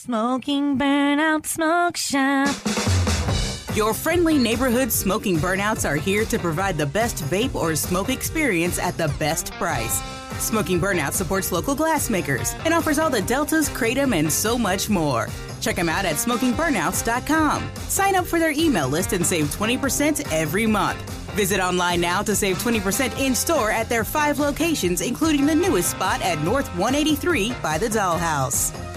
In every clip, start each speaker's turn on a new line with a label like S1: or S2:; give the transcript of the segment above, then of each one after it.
S1: Smoking Burnout Smoke Shop.
S2: Your friendly neighborhood smoking burnouts are here to provide the best vape or smoke experience at the best price. Smoking Burnout supports local glassmakers and offers all the Deltas, Kratom, and so much more. Check them out at smokingburnouts.com. Sign up for their email list and save 20% every month. Visit online now to save 20% in store at their five locations, including the newest spot at North 183 by the Dollhouse.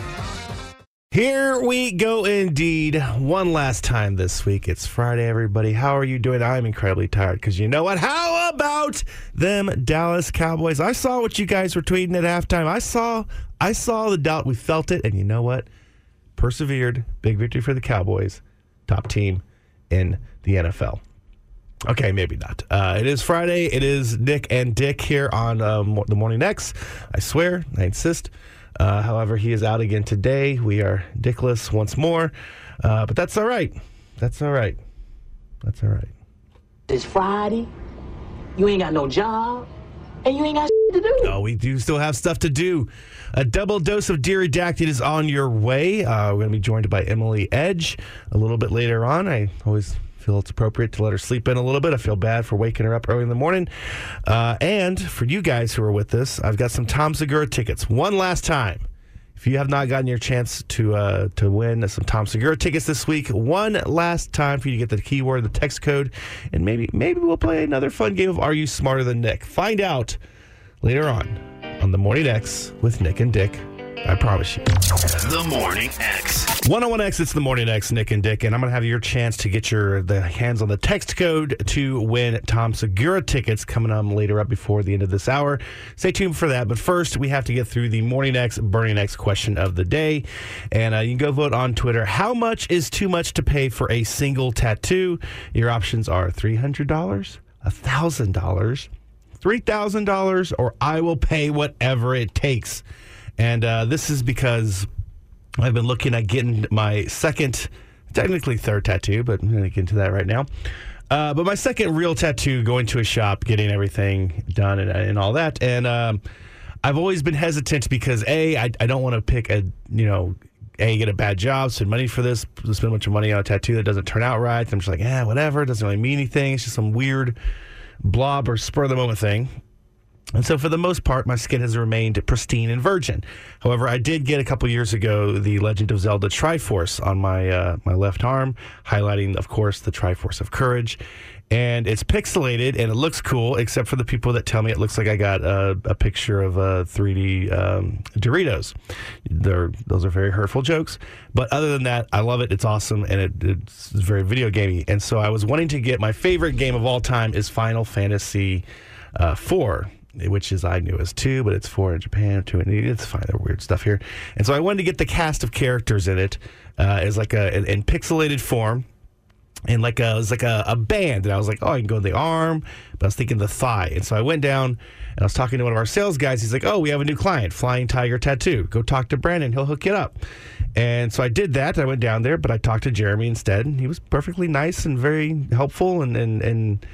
S3: Here we go indeed. One last time this week. It's Friday, everybody. How are you doing? I'm incredibly tired because you know what? How about them Dallas Cowboys? I saw what you guys were tweeting at halftime. I saw I saw the doubt. We felt it, and you know what? Persevered. Big victory for the Cowboys. Top team in the NFL. Okay, maybe not. Uh, it is Friday. It is Nick and Dick here on um, the Morning X. I swear, I insist. Uh, however, he is out again today. We are dickless once more, uh, but that's all right. That's all right. That's all right.
S4: It's Friday. You ain't got no job, and you ain't got shit to do.
S3: Oh, we do still have stuff to do. A double dose of Dear Redacted is on your way. Uh, we're going to be joined by Emily Edge a little bit later on. I always feel it's appropriate to let her sleep in a little bit. I feel bad for waking her up early in the morning. Uh, and for you guys who are with us, I've got some Tom Segura tickets. One last time. If you have not gotten your chance to uh, to win some Tom Segura tickets this week, one last time for you to get the keyword, the text code, and maybe maybe we'll play another fun game of Are You Smarter Than Nick? Find out later on on the Morning X with Nick and Dick. I promise you.
S5: The Morning X.
S3: 101X, it's the Morning X, Nick and Dick, and I'm going to have your chance to get your the hands on the text code to win Tom Segura tickets coming up later up before the end of this hour. Stay tuned for that. But first, we have to get through the Morning X, Burning X question of the day. And uh, you can go vote on Twitter. How much is too much to pay for a single tattoo? Your options are $300, $1,000, $3,000, or I will pay whatever it takes. And uh, this is because I've been looking at getting my second, technically third tattoo, but I'm going to get into that right now. Uh, but my second real tattoo, going to a shop, getting everything done and, and all that. And um, I've always been hesitant because A, I, I don't want to pick a, you know, a get a bad job, spend money for this, spend a bunch of money on a tattoo that doesn't turn out right. I'm just like, yeah, whatever. It doesn't really mean anything. It's just some weird blob or spur of the moment thing. And so, for the most part, my skin has remained pristine and virgin. However, I did get a couple years ago the Legend of Zelda Triforce on my uh, my left arm, highlighting, of course, the Triforce of Courage. And it's pixelated and it looks cool, except for the people that tell me it looks like I got a, a picture of uh, 3D um, Doritos. They're, those are very hurtful jokes. But other than that, I love it. It's awesome and it, it's very video gamey. And so I was wanting to get my favorite game of all time is Final Fantasy uh, 4 which is I knew as two, but it's four in Japan, two in It's fine. There weird stuff here, and so I wanted to get the cast of characters in it uh, as like a in, in pixelated form. And like a, it was like a, a band, and I was like, oh, I can go in the arm, but I was thinking the thigh, and so I went down and I was talking to one of our sales guys. He's like, oh, we have a new client, Flying Tiger Tattoo. Go talk to Brandon; he'll hook it up. And so I did that. I went down there, but I talked to Jeremy instead, and he was perfectly nice and very helpful, and and and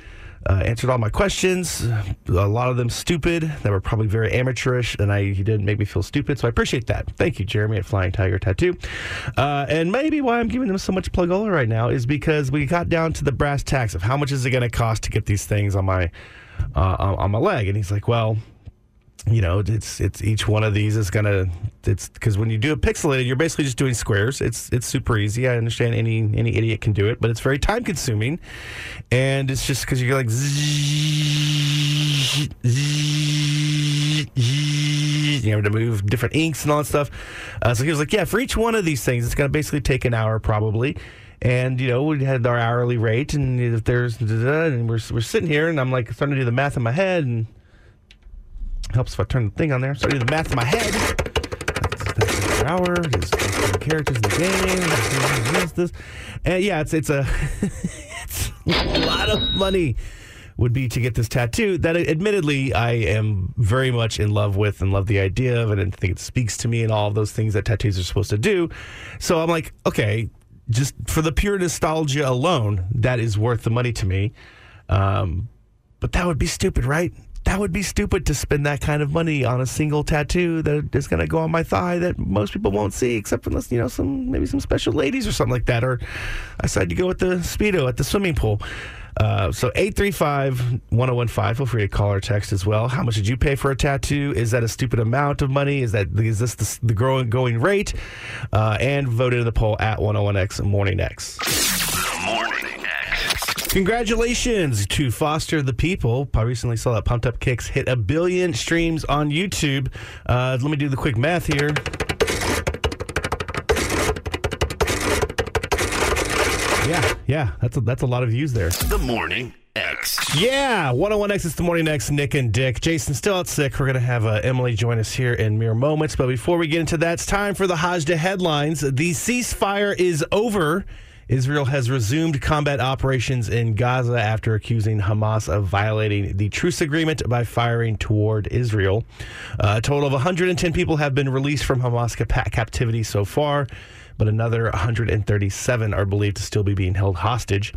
S3: uh, answered all my questions. A lot of them stupid. They were probably very amateurish, and I he didn't make me feel stupid. So I appreciate that. Thank you, Jeremy at Flying Tiger Tattoo. Uh, and maybe why I'm giving them so much plugola right now is because we got down to the brass tacks of how much is it going to cost to get these things on my uh, on my leg. And he's like, well you know, it's it's each one of these is gonna it's because when you do it pixelated, you're basically just doing squares. It's it's super easy. I understand any any idiot can do it, but it's very time consuming, and it's just because you're like you have to move different inks and all that stuff. Uh, so he was like, yeah, for each one of these things, it's gonna basically take an hour probably. And you know we had our hourly rate, and if there's and we're we're sitting here, and I'm like starting to do the math in my head, and Helps if I turn the thing on there. So I do the math in my head. That's, that's an hour. His characters in the game. This. And yeah, it's it's a it's a lot of money would be to get this tattoo that admittedly I am very much in love with and love the idea of and think it speaks to me and all of those things that tattoos are supposed to do. So I'm like, okay, just for the pure nostalgia alone, that is worth the money to me. Um, but that would be stupid, right? That would be stupid to spend that kind of money on a single tattoo that is going to go on my thigh that most people won't see, except unless you know some maybe some special ladies or something like that. Or I decided to go with the speedo at the swimming pool. Uh, so 835-1015, feel free to call or text as well. How much did you pay for a tattoo? Is that a stupid amount of money? Is that is this the, the growing going rate? Uh, and vote in the poll at 101X Morning X.
S5: The Morning X.
S3: Congratulations to Foster the People. I recently saw that Pumped Up Kicks hit a billion streams on YouTube. Uh, let me do the quick math here. Yeah, yeah, that's a, that's a lot of views there.
S5: The Morning X.
S3: Yeah, 101X is the Morning X. Nick and Dick. Jason's still out sick. We're going to have uh, Emily join us here in mere moments. But before we get into that, it's time for the Hajda headlines. The ceasefire is over. Israel has resumed combat operations in Gaza after accusing Hamas of violating the truce agreement by firing toward Israel. Uh, a total of 110 people have been released from Hamas cap- captivity so far but another 137 are believed to still be being held hostage.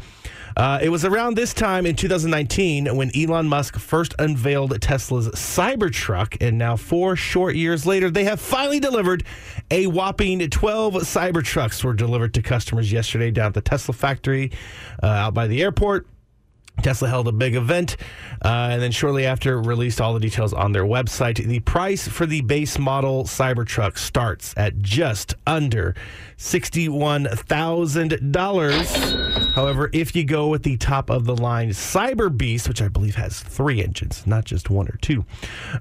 S3: Uh, it was around this time in 2019 when Elon Musk first unveiled Tesla's Cybertruck, and now four short years later, they have finally delivered a whopping 12 Cybertrucks were delivered to customers yesterday down at the Tesla factory uh, out by the airport. Tesla held a big event uh, and then shortly after released all the details on their website. The price for the base model Cybertruck starts at just under $61,000. However, if you go with the top of the line Cyber Beast, which I believe has three engines, not just one or two,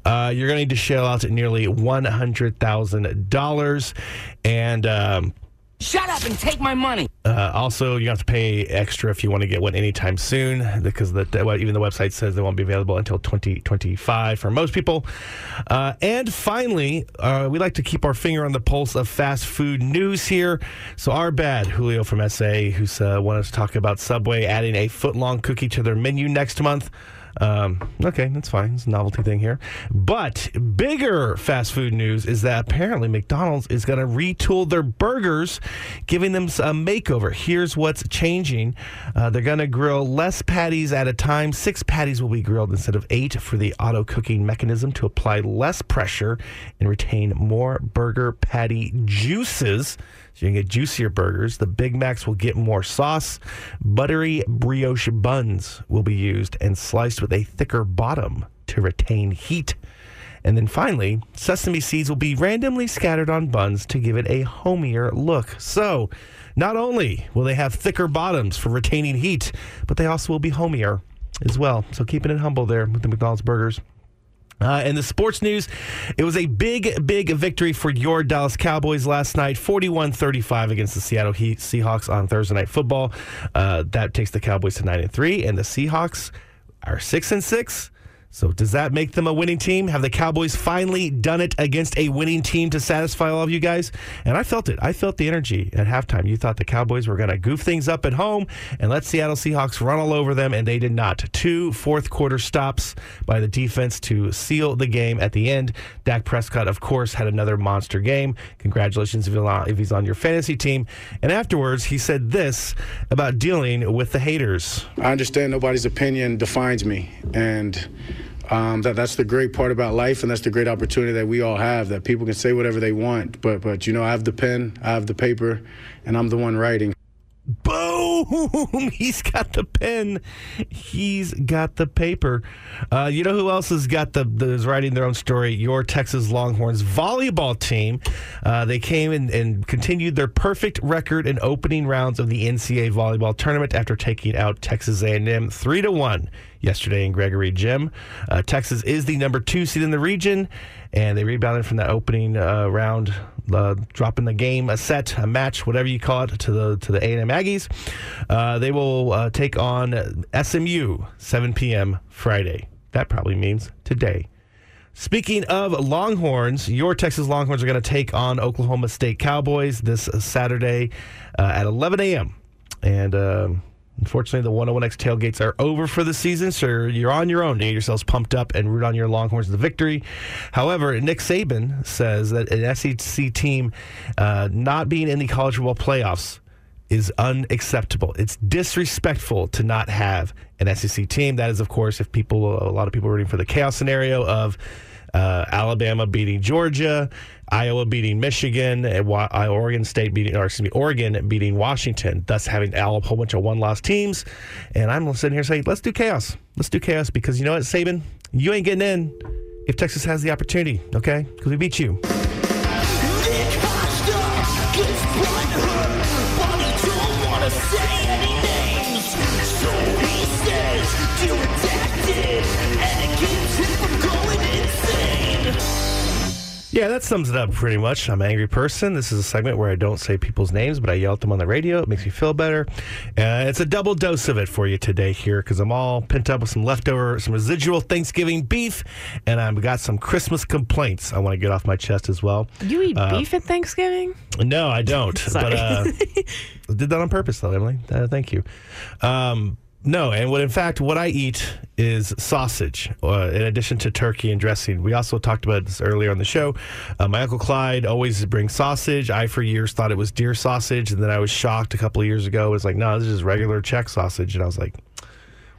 S3: uh, you're going to need to shell out nearly $100,000. And, um,
S6: Shut up and take my money.
S3: uh, also, you have to pay extra if you want to get one anytime soon, because the, even the website says they won't be available until 2025 for most people. Uh, and finally, uh, we like to keep our finger on the pulse of fast food news here. So, our bad, Julio from SA, who's uh, wanted to talk about Subway adding a foot long cookie to their menu next month. Um, okay, that's fine. It's a novelty thing here. But bigger fast food news is that apparently McDonald's is going to retool their burgers, giving them a makeover. Here's what's changing uh, they're going to grill less patties at a time. Six patties will be grilled instead of eight for the auto cooking mechanism to apply less pressure and retain more burger patty juices. So you can get juicier burgers. The Big Macs will get more sauce. Buttery brioche buns will be used and sliced with a thicker bottom to retain heat. And then finally, sesame seeds will be randomly scattered on buns to give it a homier look. So, not only will they have thicker bottoms for retaining heat, but they also will be homier as well. So, keeping it humble there with the McDonald's burgers. Uh, in the sports news, it was a big, big victory for your Dallas Cowboys last night, 41 35 against the Seattle Seahawks on Thursday Night Football. Uh, that takes the Cowboys to 9 and 3, and the Seahawks are 6 and 6. So, does that make them a winning team? Have the Cowboys finally done it against a winning team to satisfy all of you guys? And I felt it. I felt the energy at halftime. You thought the Cowboys were going to goof things up at home and let Seattle Seahawks run all over them, and they did not. Two fourth quarter stops by the defense to seal the game at the end. Dak Prescott, of course, had another monster game. Congratulations if he's on- your fantasy team. And afterwards, he said this about dealing with the haters.
S7: I understand nobody's opinion defines me, and um, that that's the great part about life, and that's the great opportunity that we all have. That people can say whatever they want, but but you know, I have the pen, I have the paper, and I'm the one writing.
S3: Boom! He's got the pen. He's got the paper. Uh, you know who else has got the, the is writing their own story? Your Texas Longhorns volleyball team. Uh, they came in and continued their perfect record in opening rounds of the NCAA volleyball tournament after taking out Texas A&M three to one yesterday in Gregory Gym. Uh, Texas is the number two seed in the region, and they rebounded from that opening uh, round, uh, dropping the game, a set, a match, whatever you call it, to the to the A&M Aggies. Uh, they will uh, take on SMU 7 p.m. Friday. That probably means today. Speaking of Longhorns, your Texas Longhorns are going to take on Oklahoma State Cowboys this Saturday uh, at 11 a.m. And um, unfortunately, the 101X tailgates are over for the season, so you're on your own to get yourselves pumped up and root on your Longhorns to the victory. However, Nick Saban says that an SEC team uh, not being in the college football playoffs is unacceptable. It's disrespectful to not have an SEC team. That is, of course, if people, a lot of people are rooting for the chaos scenario of uh, Alabama beating Georgia, Iowa beating Michigan, and uh, Oregon State beating, or excuse me, Oregon beating Washington, thus having a whole bunch of one-loss teams. And I'm sitting here saying, let's do chaos. Let's do chaos because you know what, Saban, you ain't getting in if Texas has the opportunity, okay? Because we beat you. Yeah, that sums it up pretty much. I'm an angry person. This is a segment where I don't say people's names, but I yell at them on the radio. It makes me feel better. Uh, it's a double dose of it for you today here because I'm all pent up with some leftover, some residual Thanksgiving beef, and I've got some Christmas complaints I want to get off my chest as well.
S8: You eat beef at Thanksgiving?
S3: No, I don't.
S8: Sorry.
S3: but uh, I did that on purpose, though, Emily. Uh, thank you. Um, no, and what in fact what I eat is sausage, uh, in addition to turkey and dressing. We also talked about this earlier on the show. Uh, my uncle Clyde always brings sausage. I for years thought it was deer sausage, and then I was shocked a couple of years ago. It was like, no, this is regular Czech sausage, and I was like.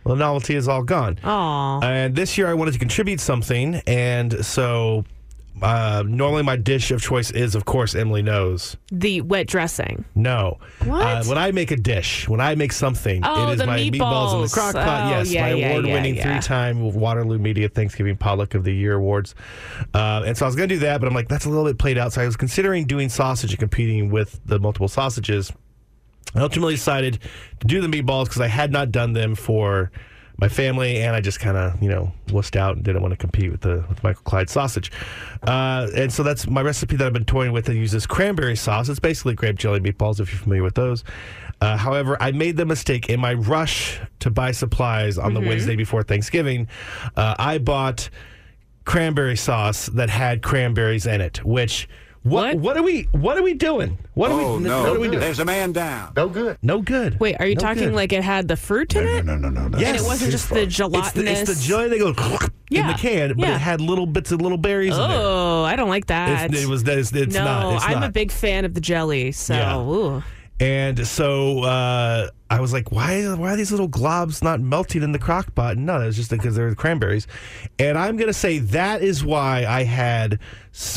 S3: Well, the novelty is all gone.
S8: Aw.
S3: And this year I wanted to contribute something. And so uh, normally my dish of choice is, of course, Emily knows.
S8: The wet dressing.
S3: No.
S8: What?
S3: Uh, when I make a dish, when I make something,
S8: Oh,
S3: it is my meatballs in the
S8: meatballs.
S3: crock pot.
S8: Oh,
S3: yes,
S8: yeah,
S3: my
S8: yeah,
S3: award winning
S8: yeah, yeah.
S3: three time Waterloo Media Thanksgiving Potluck of the Year awards. Uh, and so I was going to do that, but I'm like, that's a little bit played out. So I was considering doing sausage and competing with the multiple sausages. I ultimately decided to do the meatballs because I had not done them for my family, and I just kind of, you know, wussed out and didn't want to compete with the with my uncle Clyde sausage. Uh, and so that's my recipe that I've been toying with. It uses cranberry sauce. It's basically grape jelly meatballs, if you're familiar with those. Uh, however, I made the mistake in my rush to buy supplies on the Wednesday before Thanksgiving. Uh, I bought cranberry sauce that had cranberries in it, which. What,
S8: What?
S3: what are we what are we doing? What are
S9: Oh,
S3: we
S9: no.
S3: what are we doing?
S9: There's a man down.
S7: No good.
S3: No good.
S8: Wait, are you
S3: No
S8: talking
S3: good.
S8: like it had the fruit in it?
S7: No, no, no, no.
S3: Yes.
S8: And it wasn't just the
S3: It's the,
S8: gelatinous.
S3: it's the jelly they go in
S8: Yeah,
S3: the can, but
S8: yeah.
S3: it had little bits of little berries in.
S8: Oh, I don't like that.
S3: It's, it was it's, it's
S8: no,
S3: not. It's
S8: I'm
S3: not.
S8: a big fan of the jelly. So,
S3: Yeah. And so uh, I was like, why why are these little globs not melting in the crock pot? No, it was just because they're the cranberries. And I'm going to say that is why I had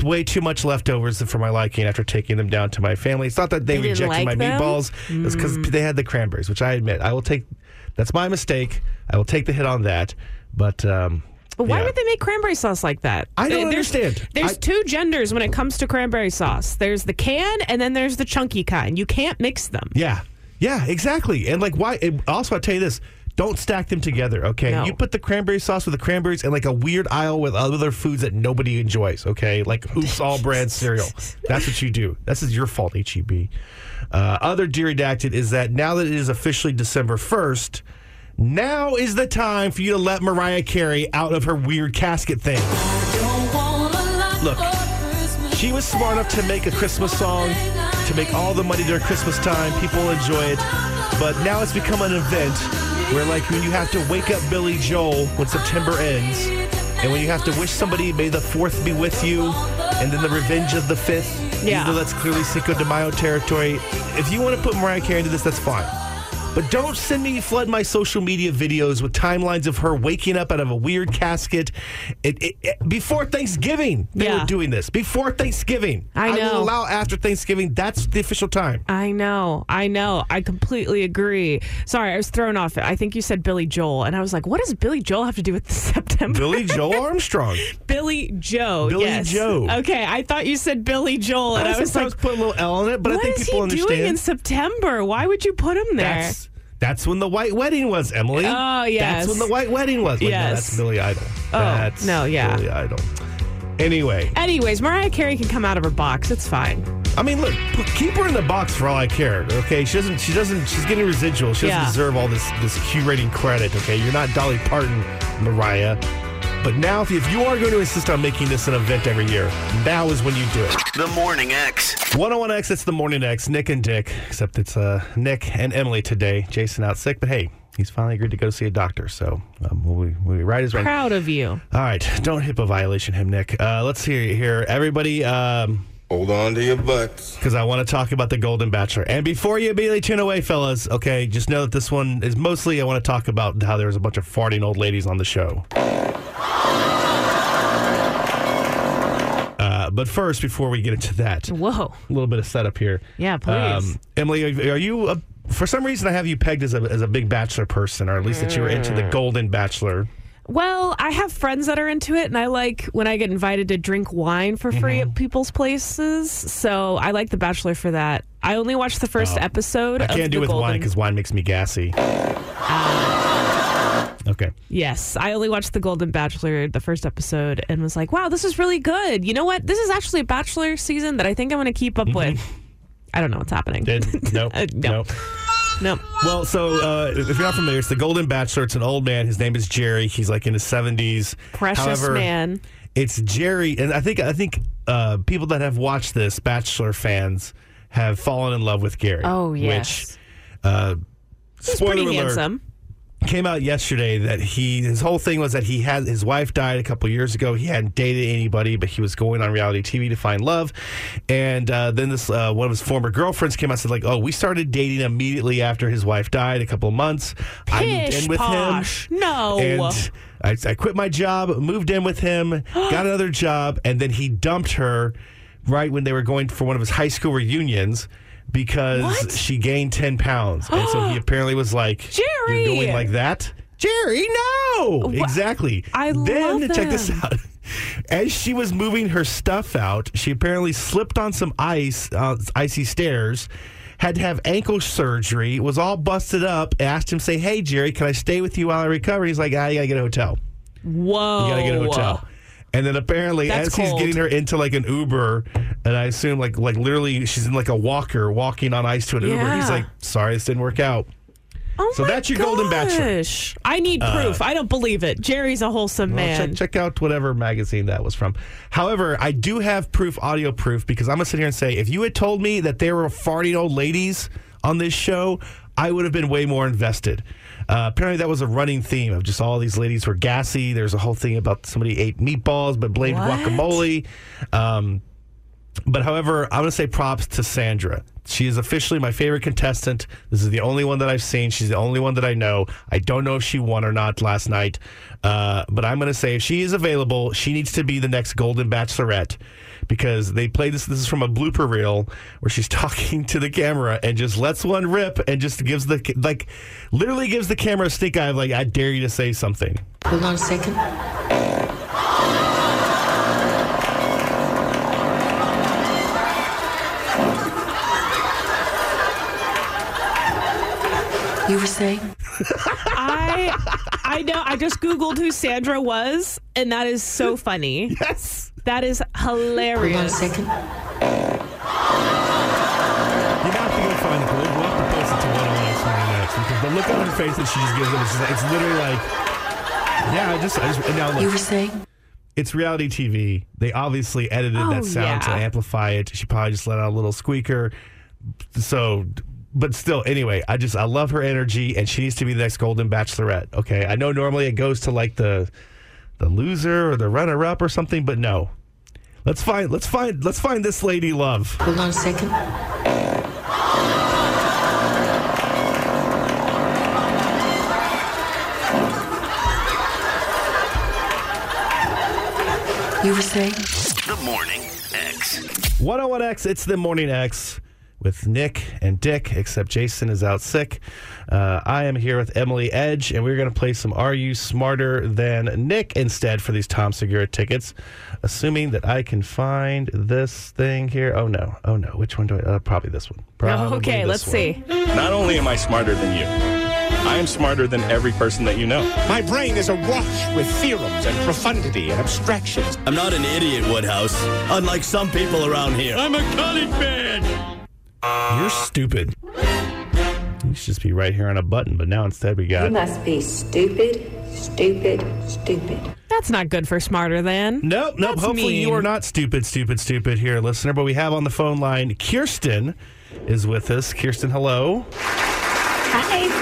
S3: way too much leftovers for my liking after taking them down to my family. It's not that they
S8: They
S3: rejected
S8: like
S3: my
S8: them?
S3: meatballs. It's because they had the cranberries, which I admit. I will take, that's my mistake. I will take the hit on that. But, um,
S8: But why
S3: yeah.
S8: would they make cranberry sauce like that?
S3: I don't
S8: there's,
S3: understand.
S8: There's
S3: I-
S8: two genders when it comes to cranberry sauce. There's the can and then there's the chunky kind. You can't mix them.
S3: Yeah. Yeah, exactly. And like why and also I'll tell you this. Don't stack them together, okay?
S8: No.
S3: You put the cranberry sauce with the cranberries in like a weird aisle with other foods that nobody enjoys, okay? Like Oops All Bran cereal. That's what you do. This is your fault, HEB. Uh, other Dear Redacted is that now that it is officially December 1st, now is the time for you to let Mariah Carey out of her weird casket thing. Look, she was smart enough to make a Christmas song, to make all the money during Christmas time. People enjoy it. But now it's become an event where, like, when you have to wake up Billy Joel when September ends, and when you have to wish somebody, may the fourth be with you, and then the revenge of the fifth,
S8: Yeah.
S3: even though that's clearly Cinco de Mayo territory. If you want to put Mariah Carey into this, that's fine. But don't send me flood my social media videos with timelines of her waking up out of a weird casket it, it, it- before Thanksgiving. They
S8: Yeah.
S3: were doing this before Thanksgiving.
S8: I
S3: will allow after Thanksgiving. That's the official time.
S8: I know. I know. I completely agree. Sorry, I was thrown off. I think you said Billy Joel, and I was like, what does Billy Joel have to do with September?
S3: Billy Joel Armstrong.
S8: Billie Joe.
S3: Billy
S8: yes.
S3: Joe.
S8: Okay, I thought you said Billy Joel, and I,
S3: I
S8: was like,
S3: put a little L in it, but
S8: what
S3: I think
S8: is
S3: people
S8: he
S3: understand.
S8: doing in September? Why would you put him there?
S3: that's that's when the white wedding was, Emily.
S8: Oh, yes.
S3: That's when the white wedding was. No,
S8: Yes.
S3: that's Billy Idol.
S8: Oh,
S3: that's
S8: no, yeah.
S3: Billy Idol. Anyway,
S8: Anyways, Mariah Carey can come out of her box. It's fine.
S3: I mean, look, keep her in the box for all I care. Okay, she doesn't. She doesn't. She's getting residual. She doesn't
S8: Yeah.
S3: deserve all this this Q rating credit. Okay, you're not Dolly Parton, Mariah. But now, if you, if you are going to insist on making this an event every year, now is when you do it.
S5: The Morning X.
S3: 101X, it's the Morning X, Nick and Dick, except it's uh, Nick and Emily today. Jason out sick, but hey, he's finally agreed to go see a doctor. So um, we, we right his right.
S8: Proud of you.
S3: All right, don't HIPAA violation him, Nick. Uh, let's hear here. Everybody, um,
S9: Hold on to your butts.
S3: because I want to talk about the Golden Bachelor. And before you immediately tune away, fellas, okay, just know that this one is mostly I want to talk about how there was a bunch of farting old ladies on the show. Uh, but first, before we get into that,
S8: Whoa.
S3: a little bit of setup here.
S8: Yeah, please.
S3: Emily, are are you, a, for some reason, I have you pegged as a, as a big Bachelor person, or at least that you were into
S8: Mm.
S3: the Golden Bachelor.
S8: Well, I have friends that are into it, and I like when I get invited to drink wine for free
S3: Mm-hmm.
S8: at people's places. So I like The Bachelor for that. I only watched the first episode.
S3: Oh. I can't do
S8: the
S3: with
S8: Golden.
S3: wine because wine makes me gassy. Okay.
S8: Yes, I only watched The Golden Bachelor, the first episode, and was like, "Wow, this is really good." You know what? This is actually a Bachelor season that I think I'm going to keep up with. I don't know what's happening.
S3: Did, nope.
S8: Uh, no.
S3: Nope.
S8: no.
S3: Well, so uh, if you're not familiar, it's the Golden Bachelor. It's an old man. His name is Gerry. He's like in his 70s.
S8: Precious
S3: However,
S8: man.
S3: It's Gerry, and I think I think uh, people that have watched this, Bachelor fans, have fallen in love with Gerry.
S8: Oh yes,
S3: Which, uh,
S8: he's
S3: spoiler
S8: pretty
S3: alert,
S8: handsome.
S3: Came out yesterday that he his whole thing was that he had his wife died a couple years ago. He hadn't dated anybody, but he was going on reality TV to find love. And uh, then this uh, one of his former girlfriends came out and said like, "Oh, we started dating immediately after his wife died, a couple of months. I moved in with
S8: posh.
S3: him.
S8: No.
S3: and I, I quit my job, moved in with him, got another job, and then he dumped her right when they were going for one of his high school reunions." Because
S8: What?
S3: she gained 10 pounds. And so he apparently was like,
S8: Gerry!
S3: You're going like that? Gerry, no! Exactly.
S8: I
S3: then,
S8: love
S3: check this out. As she was moving her stuff out, she apparently slipped on some ice, uh, icy stairs, had to have ankle surgery, was all busted up, asked him, say, hey, Gerry, can I stay with you while I recover? He's like, ah, you gotta get a hotel.
S8: Whoa.
S3: You gotta get a hotel. And then apparently,
S8: That's
S3: as he's getting her into like an Uber, and I assume like like literally she's in like a walker walking on ice to an Uber. He's like, "Sorry, this didn't work out."
S8: Oh
S3: So
S8: my
S3: that's your Golden Bachelor. Uh,
S8: gosh. I need proof. I don't believe it. Gerry's a wholesome
S3: Well,
S8: man.
S3: check, check out whatever magazine that was from. However, I do have proof, audio proof, because I'm gonna sit here and say, if you had told me that there were farting old ladies on this show, I would have been way more invested. Uh, apparently, that was a running theme of just all these ladies were gassy. There's a whole thing about somebody ate meatballs but blamed
S8: What?
S3: guacamole. Um, but however, I'm going to say props to Sandra. She is officially my favorite contestant. This is the only one that I've seen. She's the only one that I know. I don't know if she won or not last night. Uh, but I'm going to say if she is available, she needs to be the next Golden Bachelorette because they play this. This is from a blooper reel where she's talking to the camera and just lets one rip and just gives the, like, literally gives the camera a stink eye of, like, I dare you to say something.
S4: Hold on a second. You were saying?
S8: I I know. I just googled who Sandra was, and that is so funny.
S3: Yes.
S8: That is hilarious.
S4: Hold on a
S8: hilarious.
S4: second.
S3: You have to go find the We'll, we'll have to post it to one on next Morning X because the look on her face that she just gives them, it's, like- it's literally like, yeah, I just, I just and now
S4: You
S3: look,
S4: were saying?
S3: it's reality TV. They obviously edited
S8: Oh,
S3: that sound to amplify it. She probably just let out a little squeaker. So, but still, anyway, I just, I love her energy and she needs to be the next Golden Bachelorette. Okay. I know normally it goes to like the, the loser or the runner up or something, but no. Let's find, let's find, let's find this lady love.
S4: Hold on a second. You were saying?
S5: The Morning X.
S3: 101X, it's the Morning X with Nick and Dick, except Jason is out sick. Uh, I am here with Emily Edge, and we're going to play some Are You Smarter Than Nick instead for these Tom Segura tickets, assuming that I can find this thing here. Oh, no. Oh, no. Which one do I? Uh, probably this one. Probably
S8: okay,
S3: this
S8: let's
S3: one.
S8: see.
S10: Not only am I smarter than you, I am smarter than every person that you know.
S11: My brain is awash with theorems and profundity and abstractions.
S12: I'm not an idiot, Woodhouse, unlike some people around here.
S11: I'm a college man.
S3: You're stupid. You should just be right here on a button, but now instead we got.
S13: You must be stupid, stupid, stupid.
S8: That's not good for smarter than.
S3: Nope, nope.
S8: That's
S3: Hopefully you are not stupid, stupid, stupid here, listener. But we have on the phone line Kirsten is with us. Kirsten, hello.
S13: Hi.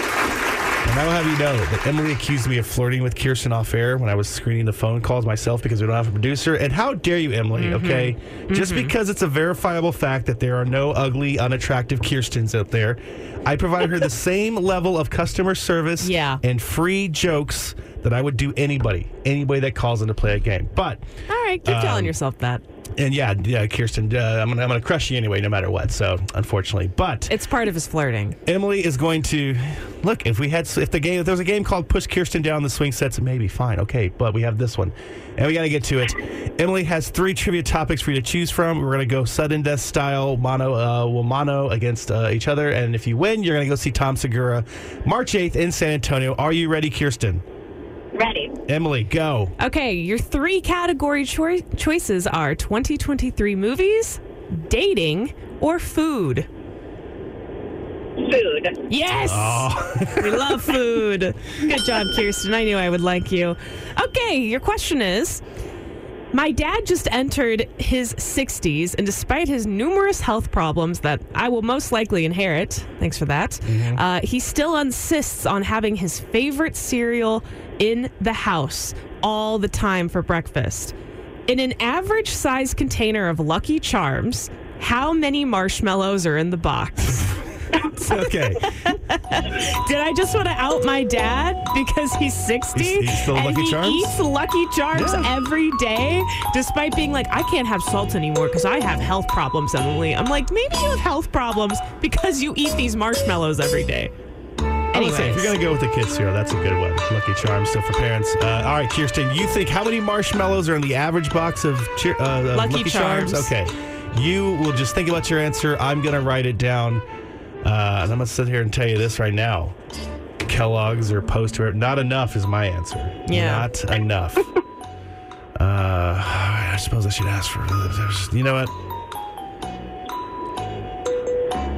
S3: And I will have you know that Emily accused me of flirting with Kirsten off air when I was screening the phone calls myself because we don't have a producer. And how dare you, Emily,
S8: Mm-hmm.
S3: okay? Just because it's a verifiable fact that there are no ugly, unattractive Kirstens out there, I provide her the same level of customer service
S8: Yeah.
S3: and free jokes that I would do anybody, anybody that calls in to play a game. But
S8: All right, keep telling
S3: Um,
S8: yourself that.
S3: And yeah, yeah, Kirsten, uh, I'm gonna I'm gonna crush you anyway, no matter what. So unfortunately, but
S8: It's part of his flirting.
S3: Emily is going to look. If we had, if the game, if there was a game called Push Kirsten Down the Swing Sets, maybe fine, okay. But we have this one, and we got to get to it. Emily has three trivia topics for you to choose from. We're gonna go sudden death style, mono, uh, well, mono against uh, each other, and if you win, you're gonna go see Tom Segura, March 8th in San Antonio. Are you ready, Kirsten?
S9: Ready.
S3: Emily, go.
S8: Okay, your three category choi- choices are 2023 movies, dating, or food.
S9: Food.
S8: Yes!
S3: Oh.
S8: we love food. Good job, Kirsten. I knew I would like you. Okay, your question is My dad just entered his 60s, and despite his numerous health problems that I will most likely inherit, thanks for that, uh, he still insists on having his favorite cereal in the house all the time for breakfast. In an average size container of Lucky Charms, how many marshmallows are in the box?
S3: okay.
S8: Did I just want to out my dad because he's 60
S3: He's- he's
S8: and
S3: Lucky
S8: he
S3: Charms?
S8: eats Lucky Charms
S3: Yeah.
S8: every day, despite being like, I can't have salt anymore because I have health problems, Emily. I'm like, maybe you have health problems because you eat these marshmallows every day.
S3: Say if you're gonna go with the kids cereal, that's a good one. Lucky Charms still for parents. Uh, all right, Kirsten, you think how many marshmallows are in the average box of, cheer, uh, of
S8: Lucky
S3: Charms?
S8: Charms.
S3: Okay, you will just think about your answer. I'm gonna write it down, uh, and I'm gonna sit here and tell you this right now. Kellogg's or Post or not enough is my answer.
S8: Yeah.
S3: not enough. uh, I suppose I should ask for. You know what?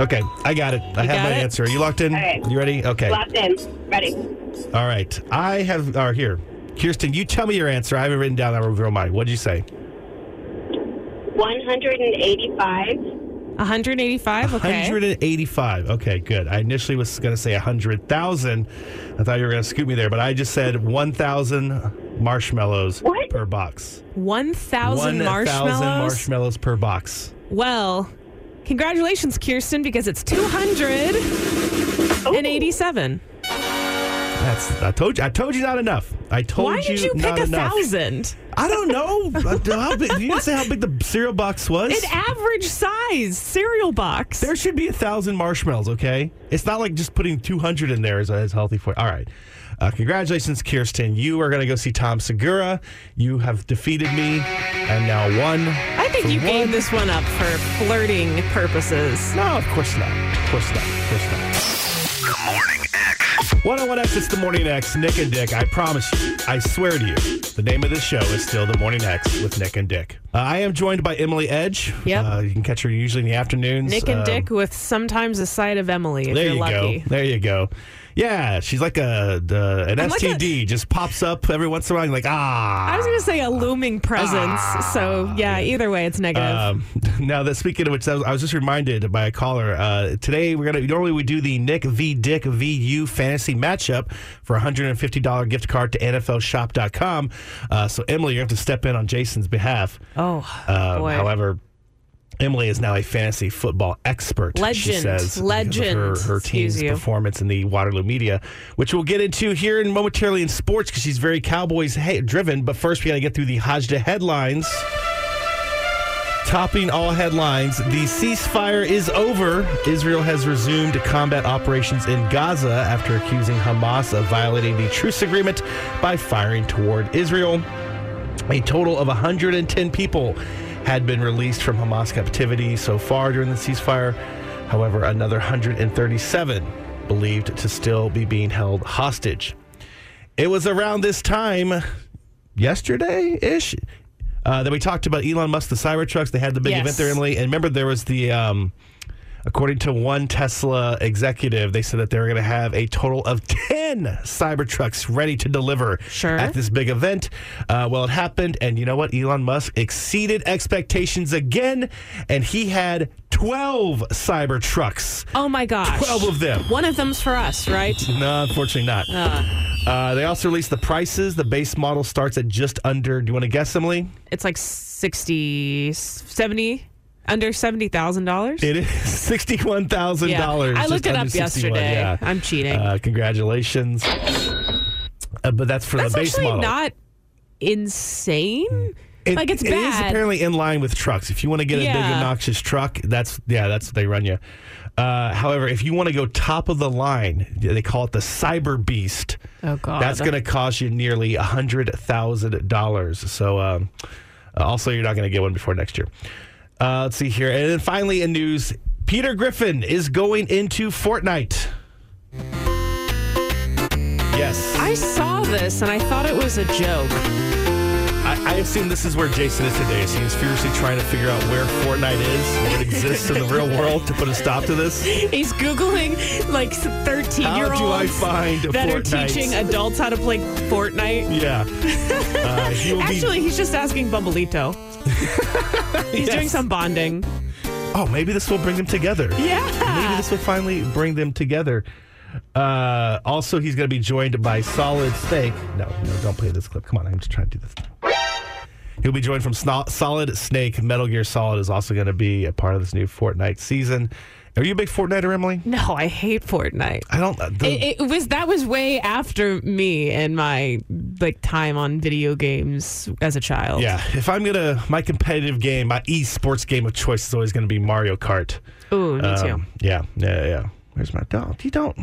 S3: Okay, I got it. I
S8: You
S3: have my
S8: it?
S3: answer. Are you locked in?
S9: All right.
S3: You ready? Okay.
S9: Locked in. Ready.
S3: All right. I have, or here. Kirsten, you tell me your answer. I haven't written down. I will reveal mine. What'd you say?
S9: 185.
S8: 185, okay.
S3: 185. Okay, good. I initially was going to say 100,000. I thought you were going to scoop me there, but I just said 1,000 marshmallows
S9: What?
S3: per box.
S8: 1,000
S3: 1,000
S8: marshmallows.
S3: marshmallows per box.
S8: well, congratulations, Kirsten, because it's 287.
S3: That's. I told you. I told you not enough. I told
S8: Why
S3: you
S8: did you
S3: not
S8: pick a
S3: enough.
S8: thousand?
S3: I don't know. How big, you didn't say how big the cereal box was.
S8: An average size cereal box.
S3: There should be a thousand marshmallows, okay? It's not like just putting 200 in there is, is healthy for you. All right. Uh, congratulations, Kirsten. You are going to go see Tom Segura. You have defeated me and now won.
S8: I think you gave this one up for flirting purposes.
S3: No, of course not. Of course not. Of course not.
S5: The Morning X.
S3: 101X, it's the Morning X. Nick and Dick, I promise you, I swear to you, the name of this show is still the Morning X with Nick and Dick. Uh, I am joined by Emily Edge.
S8: Yep.
S3: Uh, you can catch her usually in the afternoons.
S8: Nick and
S3: Um,
S8: Dick with sometimes a side of Emily if
S3: There
S8: you're
S3: you
S8: lucky.
S3: go. There you go. Yeah, she's like a the, an
S8: I'm like a-
S3: STD, just pops up every once in a while. You're like, ah.
S8: I was going to say a looming presence. so, yeah, either way, it's negative.
S3: Um, now that speaking of which, I was, just reminded by a caller. Uh, today we're gonna normally we do the Nick v Dick VU fantasy matchup for a hundred and fifty dollar gift card to NFLShop.com. Uh, so Emily, you have to step in on Jason's behalf.
S8: oh,
S3: Uh,
S8: boy.
S3: however. Emily is now a fantasy football expert. She
S8: Legend.
S3: says
S8: Legend.
S3: her, her team's
S8: you.
S3: performance in the Waterloo media, which we'll get into here in momentarily in sports because she's very Cowboys driven. But first, we got to get through the Hajda headlines. Topping all headlines, the ceasefire is over. Israel has resumed combat operations in Gaza after accusing Hamas of violating the truce agreement by firing toward Israel. A total of 110 people had been released from Hamas captivity so far during the ceasefire. However, another 137 believed to still be being held hostage. It was around this time, yesterday ish, uh, that we talked about Elon Musk, the Cybertrucks. They had the big
S8: Yes.
S3: event there, Emily. And remember, there was the. Um, According to one Tesla executive, they said that they're going to have a total of 10 Cybertrucks ready to deliver
S8: Sure.
S3: at this big event. Uh, well, it happened, and you know what? Elon Musk exceeded expectations again, and he had 12 Cybertrucks.
S8: Oh my gosh.
S3: 12 of them.
S8: One of them's for us, right?
S3: No, unfortunately not. Uh, they also released the prices. The base model starts at just under, do you want to guess, Emily?
S8: It's like 60, 70, under $70,000.
S3: It is sixty-one thousand dollars.
S8: I looked it up yesterday.
S3: Yeah.
S8: I'm cheating.
S3: Uh, congratulations. Uh, but that's for
S8: That's
S3: the base model.
S8: not insane.
S3: It-
S8: like, it's
S3: It is
S8: bad.
S3: apparently in line with trucks. If you want to get a big obnoxious truck, that's yeah, that's what they run you. Uh, however, if you want to go top of the line, they call it the Cyber Beast.
S8: Oh, God.
S3: That's going to cost you nearly a hundred thousand dollars. So, um, also, you're not going to get one before next year. Uh, let's see here, and then finally in news, Peter Griffin is going into Fortnite. Yes,
S8: I saw this and I thought it was a joke.
S3: I, assume this is where Jason is today. So he's furiously trying to figure out where Fortnite is, where it exists in the real world to put a stop to this.
S8: He's Googling like 13 year
S3: How do I
S8: olds
S3: find
S8: that are teaching adults how to play Fortnite.
S3: Yeah. Uh, he will be-
S8: Actually, he's just asking Bumbleito. He's doing some bonding.
S3: Oh, maybe this will bring them together.
S8: Yeah.
S3: Maybe this will finally bring them together. Uh, also, he's going to be joined by Solid Snake. No, no, don't play this clip. Come on, I'm just trying to do this. He'll be joined from Sno- Solid Snake. Metal Gear Solid is also going to be a part of this new Fortnite season. Are you a big Fortniter, Emily?
S8: No, I hate Fortnite.
S3: I don't. uh, the-
S8: It, it was that was way after me and my like time on video games as a child.
S3: yeah, if I'm gonna my competitive game, my esports game of choice is always going to be Mario Kart.
S8: Ooh, me too.
S3: Um, Yeah, yeah, yeah. Where's my dog? You don't.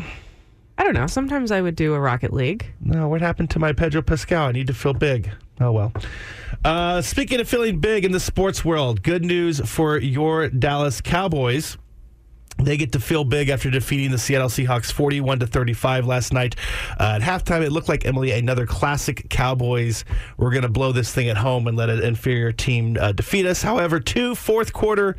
S8: I don't know. Sometimes I would do a Rocket League.
S3: No, what happened to my Pedro Pascal? I need to feel big. Oh well. Uh, speaking of feeling big in the sports world, good news for your Dallas Cowboys. They get to feel big after defeating the Seattle Seahawks 41 to 35 last night. Uh, at halftime, it looked like Emily another classic Cowboys. We're going to blow this thing at home and let an inferior team uh, defeat us. However, two fourth quarter,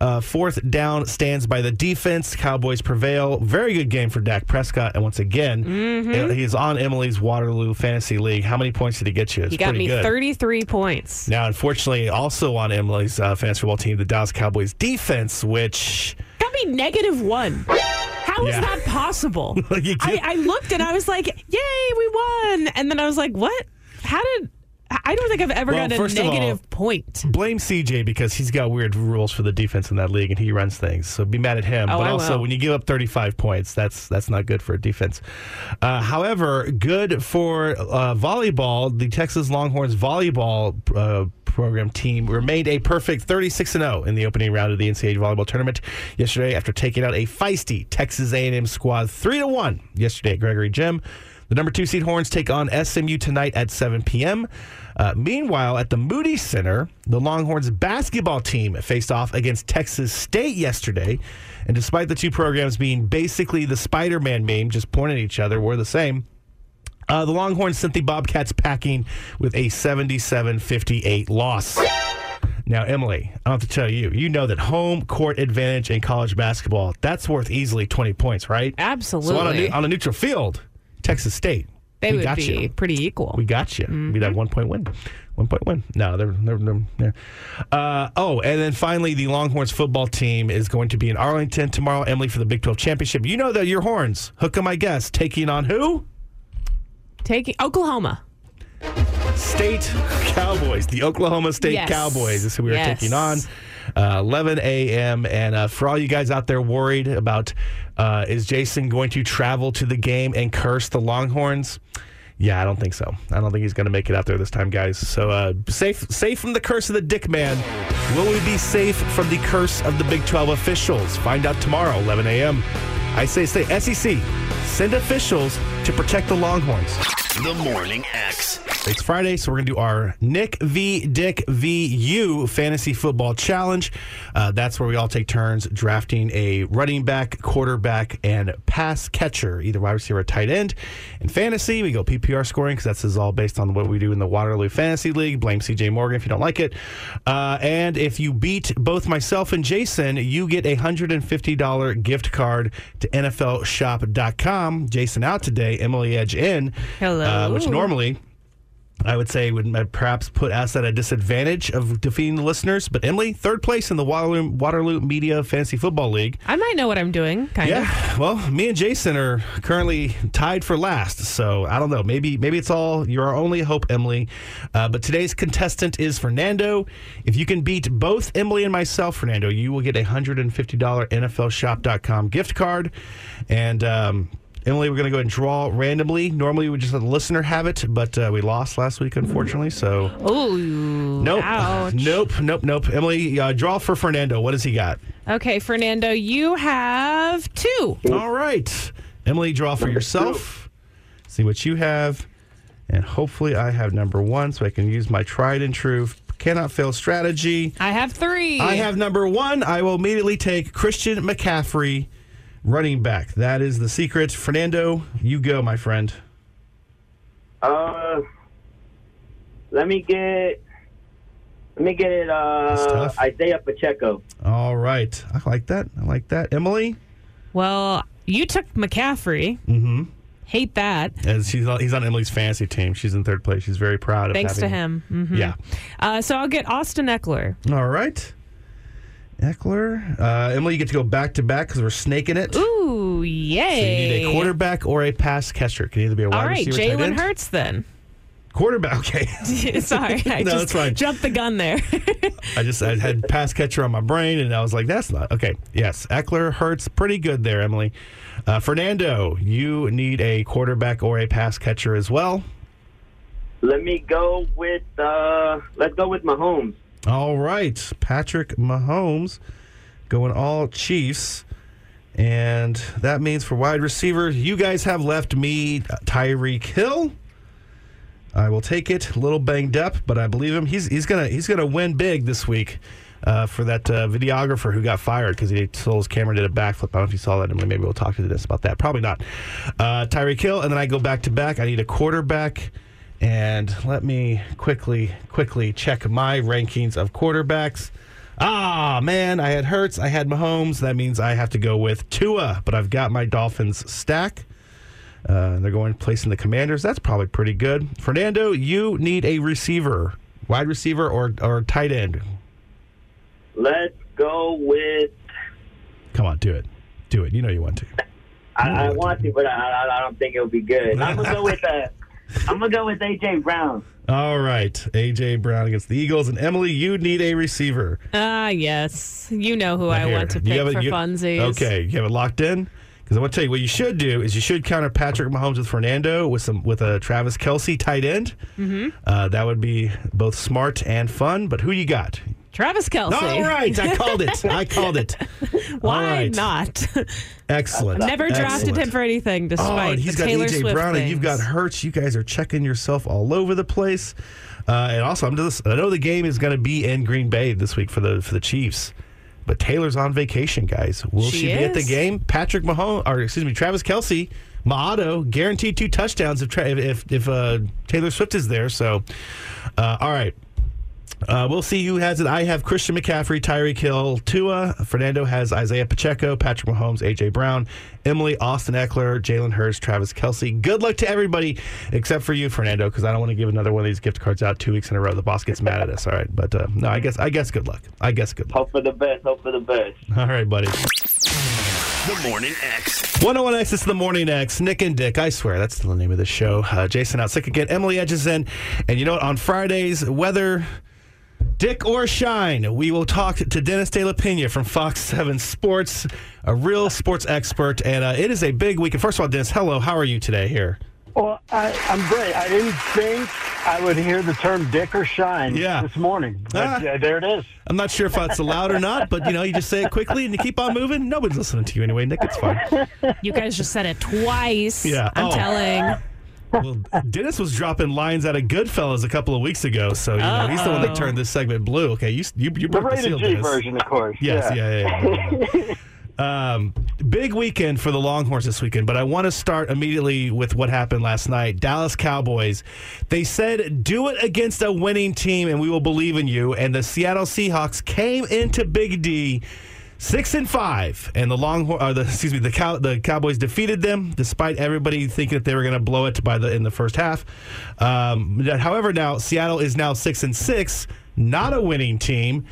S3: uh, fourth down stands by the defense. Cowboys prevail. Very good game for Dak Prescott, and once again,
S8: Mhm.
S3: uh, he's on Emily's Waterloo Fantasy League. How many points did he get you? It's
S8: He got me
S3: good.
S8: 33 points.
S3: Now, unfortunately, also on Emily's uh, fantasy football team, the Dallas Cowboys defense, which
S8: Got me negative one. How is
S3: Yeah.
S8: that possible? I, I looked and I was like, "Yay, we won!" And then I was like, "What? How did?" I don't think I've ever
S3: Well,
S8: gotten a
S3: of all,
S8: negative point.
S3: blame CJ because he's got weird rules for the defense in that league and he runs things. So be mad at him.
S8: Oh,
S3: but
S8: I
S3: also,
S8: will.
S3: when you give up 35 points, that's that's not good for a defense. Uh, however, good for uh, volleyball. The Texas Longhorns volleyball uh, program team remained a perfect 36 and 0 in the opening round of the NCAA volleyball tournament yesterday after taking out a feisty Texas A&M squad 3 to 1 yesterday at Gregory Gym. The number two seed Horns take on SMU tonight at 7 p.m. Uh, meanwhile, at the Moody Center, the Longhorns basketball team faced off against Texas State yesterday. And despite the two programs being basically the Spider Man meme, just pointing at each other, we're the same. Uh, the Longhorns sent the Bobcats packing with a 77 58 loss. Now, Emily, I have to tell you, you know that home court advantage in college basketball, that's worth easily 20 points, right?
S8: Absolutely.
S3: So on a, on a neutral field, Texas State.
S8: they
S3: we
S8: would
S3: got
S8: be
S3: you.
S8: pretty equal.
S3: We got you. We'd have one point win. One point win. No, they're they're, they're, they're- Uh, oh, and then finally, the Longhorns football team is going to be in Arlington tomorrow, Emily, for the Big 12 championship. You know that your horns, hook 'em, I guess, taking on who?
S8: Taking Oklahoma.
S3: State Cowboys, the Oklahoma State
S8: Yes.
S3: Cowboys is who we are
S8: Yes.
S3: taking on. Uh, 11 a.m. And uh, for all you guys out there worried about uh, is Jason going to travel to the game and curse the Longhorns? Yeah, I don't think so. I don't think he's going to make it out there this time, guys. So uh, safe, safe from the curse of the Dick Man. Will we be safe from the curse of the Big 12 officials? Find out tomorrow, 11 a.m. I say, say SEC, send officials to protect the Longhorns.
S12: The Morning X.
S3: It's Friday, so we're going to do our Nick v. Dick v. You Fantasy Football Challenge. Uh, that's where we all take turns drafting a running back, quarterback, and pass catcher, either wide receiver or tight end. In fantasy, we go PPR scoring because that's is all based on what we do in the Waterloo Fantasy League. Blame CJ Morgan if you don't like it. Uh, and if you beat both myself and Jason, you get a $150 gift card to NFLShop.com. Jason out today, Emily Edge in.
S8: Hello.
S3: Uh, which normally I would say would perhaps put us at a disadvantage of defeating the listeners. But Emily, third place in the Waterloo, Waterloo Media Fantasy Football League.
S8: I might know what I'm doing, kind of.
S3: Yeah, well, me and Jason are currently tied for last, so I don't know. Maybe maybe it's all you're only hope, Emily. Uh, but today's contestant is Fernando. If you can beat both Emily and myself, Fernando, you will get a hundred and fifty dollar NFLShop.com gift card, and. Um, Emily, we're going to go ahead and draw randomly. Normally, we just let the listener have it, but uh, we lost last week, unfortunately. So,
S8: oh,
S3: nope,
S8: ouch.
S3: nope, nope, nope. Emily, uh, draw for Fernando. What does he got?
S8: Okay, Fernando, you have two.
S3: All right, Emily, draw for yourself. See what you have, and hopefully, I have number one, so I can use my tried and true cannot fail strategy.
S8: I have three.
S3: I have number one. I will immediately take Christian McCaffrey running back. That is the secret. Fernando, you go, my friend.
S14: Uh, let me get. Let me get it. Uh, Isaiah Pacheco.
S3: All right, I like that. I like that. Emily.
S8: Well, you took McCaffrey.
S3: Mm-hmm.
S8: Hate that.
S3: As he's on, he's on Emily's fantasy team. She's in third place. She's very proud of.
S8: Thanks to
S3: having-
S8: him. Mhm.
S3: Yeah.
S8: Uh, so I'll get Austin Ekeler.
S3: All right. Ekeler. Uh, Emily, you get to go back to back because we're snaking it.
S8: Ooh, yay!
S3: So you need a quarterback or a pass catcher. Can either be a wide
S8: All right,
S3: receiver, tight
S8: Jalen
S3: end.
S8: Hurts then.
S3: Quarterback. Okay.
S8: Sorry, I
S3: No,
S8: just
S3: that's fine.
S8: jumped the gun there.
S3: I just I had pass catcher on my brain, and I was like, that's not okay. Yes, Ekeler hurts pretty good there, Emily. Uh, Fernando, you need a quarterback or a pass catcher as well.
S14: Let me go with. Uh, let's go with Mahomes.
S3: All right, Patrick Mahomes going all Chiefs. And that means for wide receiver, you guys have left me Tyreek Hill. I will take it. A little banged up, but I believe him. He's he's gonna he's gonna win big this week uh, for that uh, videographer who got fired because he stole his camera did a backflip. I don't know if you saw that. Maybe we'll talk to this about that. Probably not. Uh, Tyreek Hill, and then I go back to back. I need a quarterback. And let me quickly, quickly check my rankings of quarterbacks. Ah, man, I had Hurts, I had Mahomes. That means I have to go with Tua, but I've got my Dolphins stack. Uh, they're going placing the Commanders. That's probably pretty good. Fernando, you need a receiver, wide receiver or or tight end.
S14: Let's go with.
S3: Come on, do it, do it. You know you want to.
S14: I, I want to, but I, I, don't think it'll be good. I'm gonna go with. Uh, I'm gonna go with AJ Brown.
S3: All right, AJ Brown against the Eagles, and Emily, you need a receiver.
S8: Ah, yes. You know who
S3: Now
S8: I
S3: here,
S8: want to
S3: you have it-
S8: for
S3: you-
S8: funsies.
S3: Okay, you have it locked in. Because I want to tell you what you should do is you should counter Patrick Mahomes with Fernando with some with a Travis Kelce tight end.
S8: hmm
S3: Uh, that would be both smart and fun. But who you got?
S8: Travis Kelce.
S3: All right, I called it. I called it.
S8: Why
S3: right.
S8: not?
S3: Excellent.
S8: Never drafted
S3: Excellent.
S8: him for anything,
S3: Oh,
S8: despite
S3: and he's
S8: the
S3: got
S8: Taylor
S3: AJ
S8: Swift
S3: Brown, and you've got Hurts. You guys are checking yourself all over the place. Uh, and also, I'm just I know the game is going to be in Green Bay this week for the for the Chiefs. But Taylor's on vacation, guys. Will she,
S8: She
S3: be at the game? Patrick Mahomes, or excuse me, Travis Kelce, Maato, guaranteed two touchdowns if if if uh, Taylor Swift is there. So, uh, all right. Uh, we'll see who has it. I have Christian McCaffrey, Tyreek Hill, Tua. Fernando has Isaiah Pacheco, Patrick Mahomes, AJ Brown, Emily, Austin Ekeler, Jalen Hurts, Travis Kelce. Good luck to everybody except for you, Fernando, because I don't want to give another one of these gift cards out two weeks in a row. The boss gets mad at us. All right, but uh, no, I guess I guess good luck. I guess good luck.
S14: Hope for the best. Hope for the best.
S3: All right, buddy.
S5: The Morning X.
S3: 101X, this is the Morning X. Nick and Dick, I swear, that's still the name of the show. Uh, Jason out sick again. Emily Edges in. And you know what? On Fridays, whether Dick or Shine, we will talk to Dennis De La Pena from Fox 7 Sports, a real sports expert. And uh, it is a big weekend. First of all, Dennis, hello. How are you today here?
S15: Well, I, I'm great. I didn't think I would hear the term "dick" or "shine"
S3: Yeah.
S15: this morning, but
S3: Ah.
S15: uh, there it is.
S3: I'm not sure if that's allowed or not, but you know, you just say it quickly and you keep on moving. Nobody's listening to you anyway, Nick. It's fine.
S8: You guys just said it twice.
S3: Yeah.
S8: I'm
S3: Oh.
S8: telling.
S3: Well, Dennis was dropping lines out of Goodfellas a couple of weeks ago, so you know he's the one that turned this segment blue. Okay, you you, you
S15: The
S3: broke the,
S15: rated
S3: seal,
S15: G
S3: Dennis.
S15: version, of course.
S3: Yes, yeah, yeah. yeah, yeah. um, big weekend for the Longhorns this weekend, but I want to start immediately with what happened last night. Dallas Cowboys. They said, "Do it against a winning team, and we will believe in you." And the Seattle Seahawks came into Big D. Six and five, and the Longhorn, uh, the excuse me, the cow, the Cowboys defeated them, despite everybody thinking that they were going to blow it by the in the first half. Um, however, now Seattle is now six and six, not a winning team.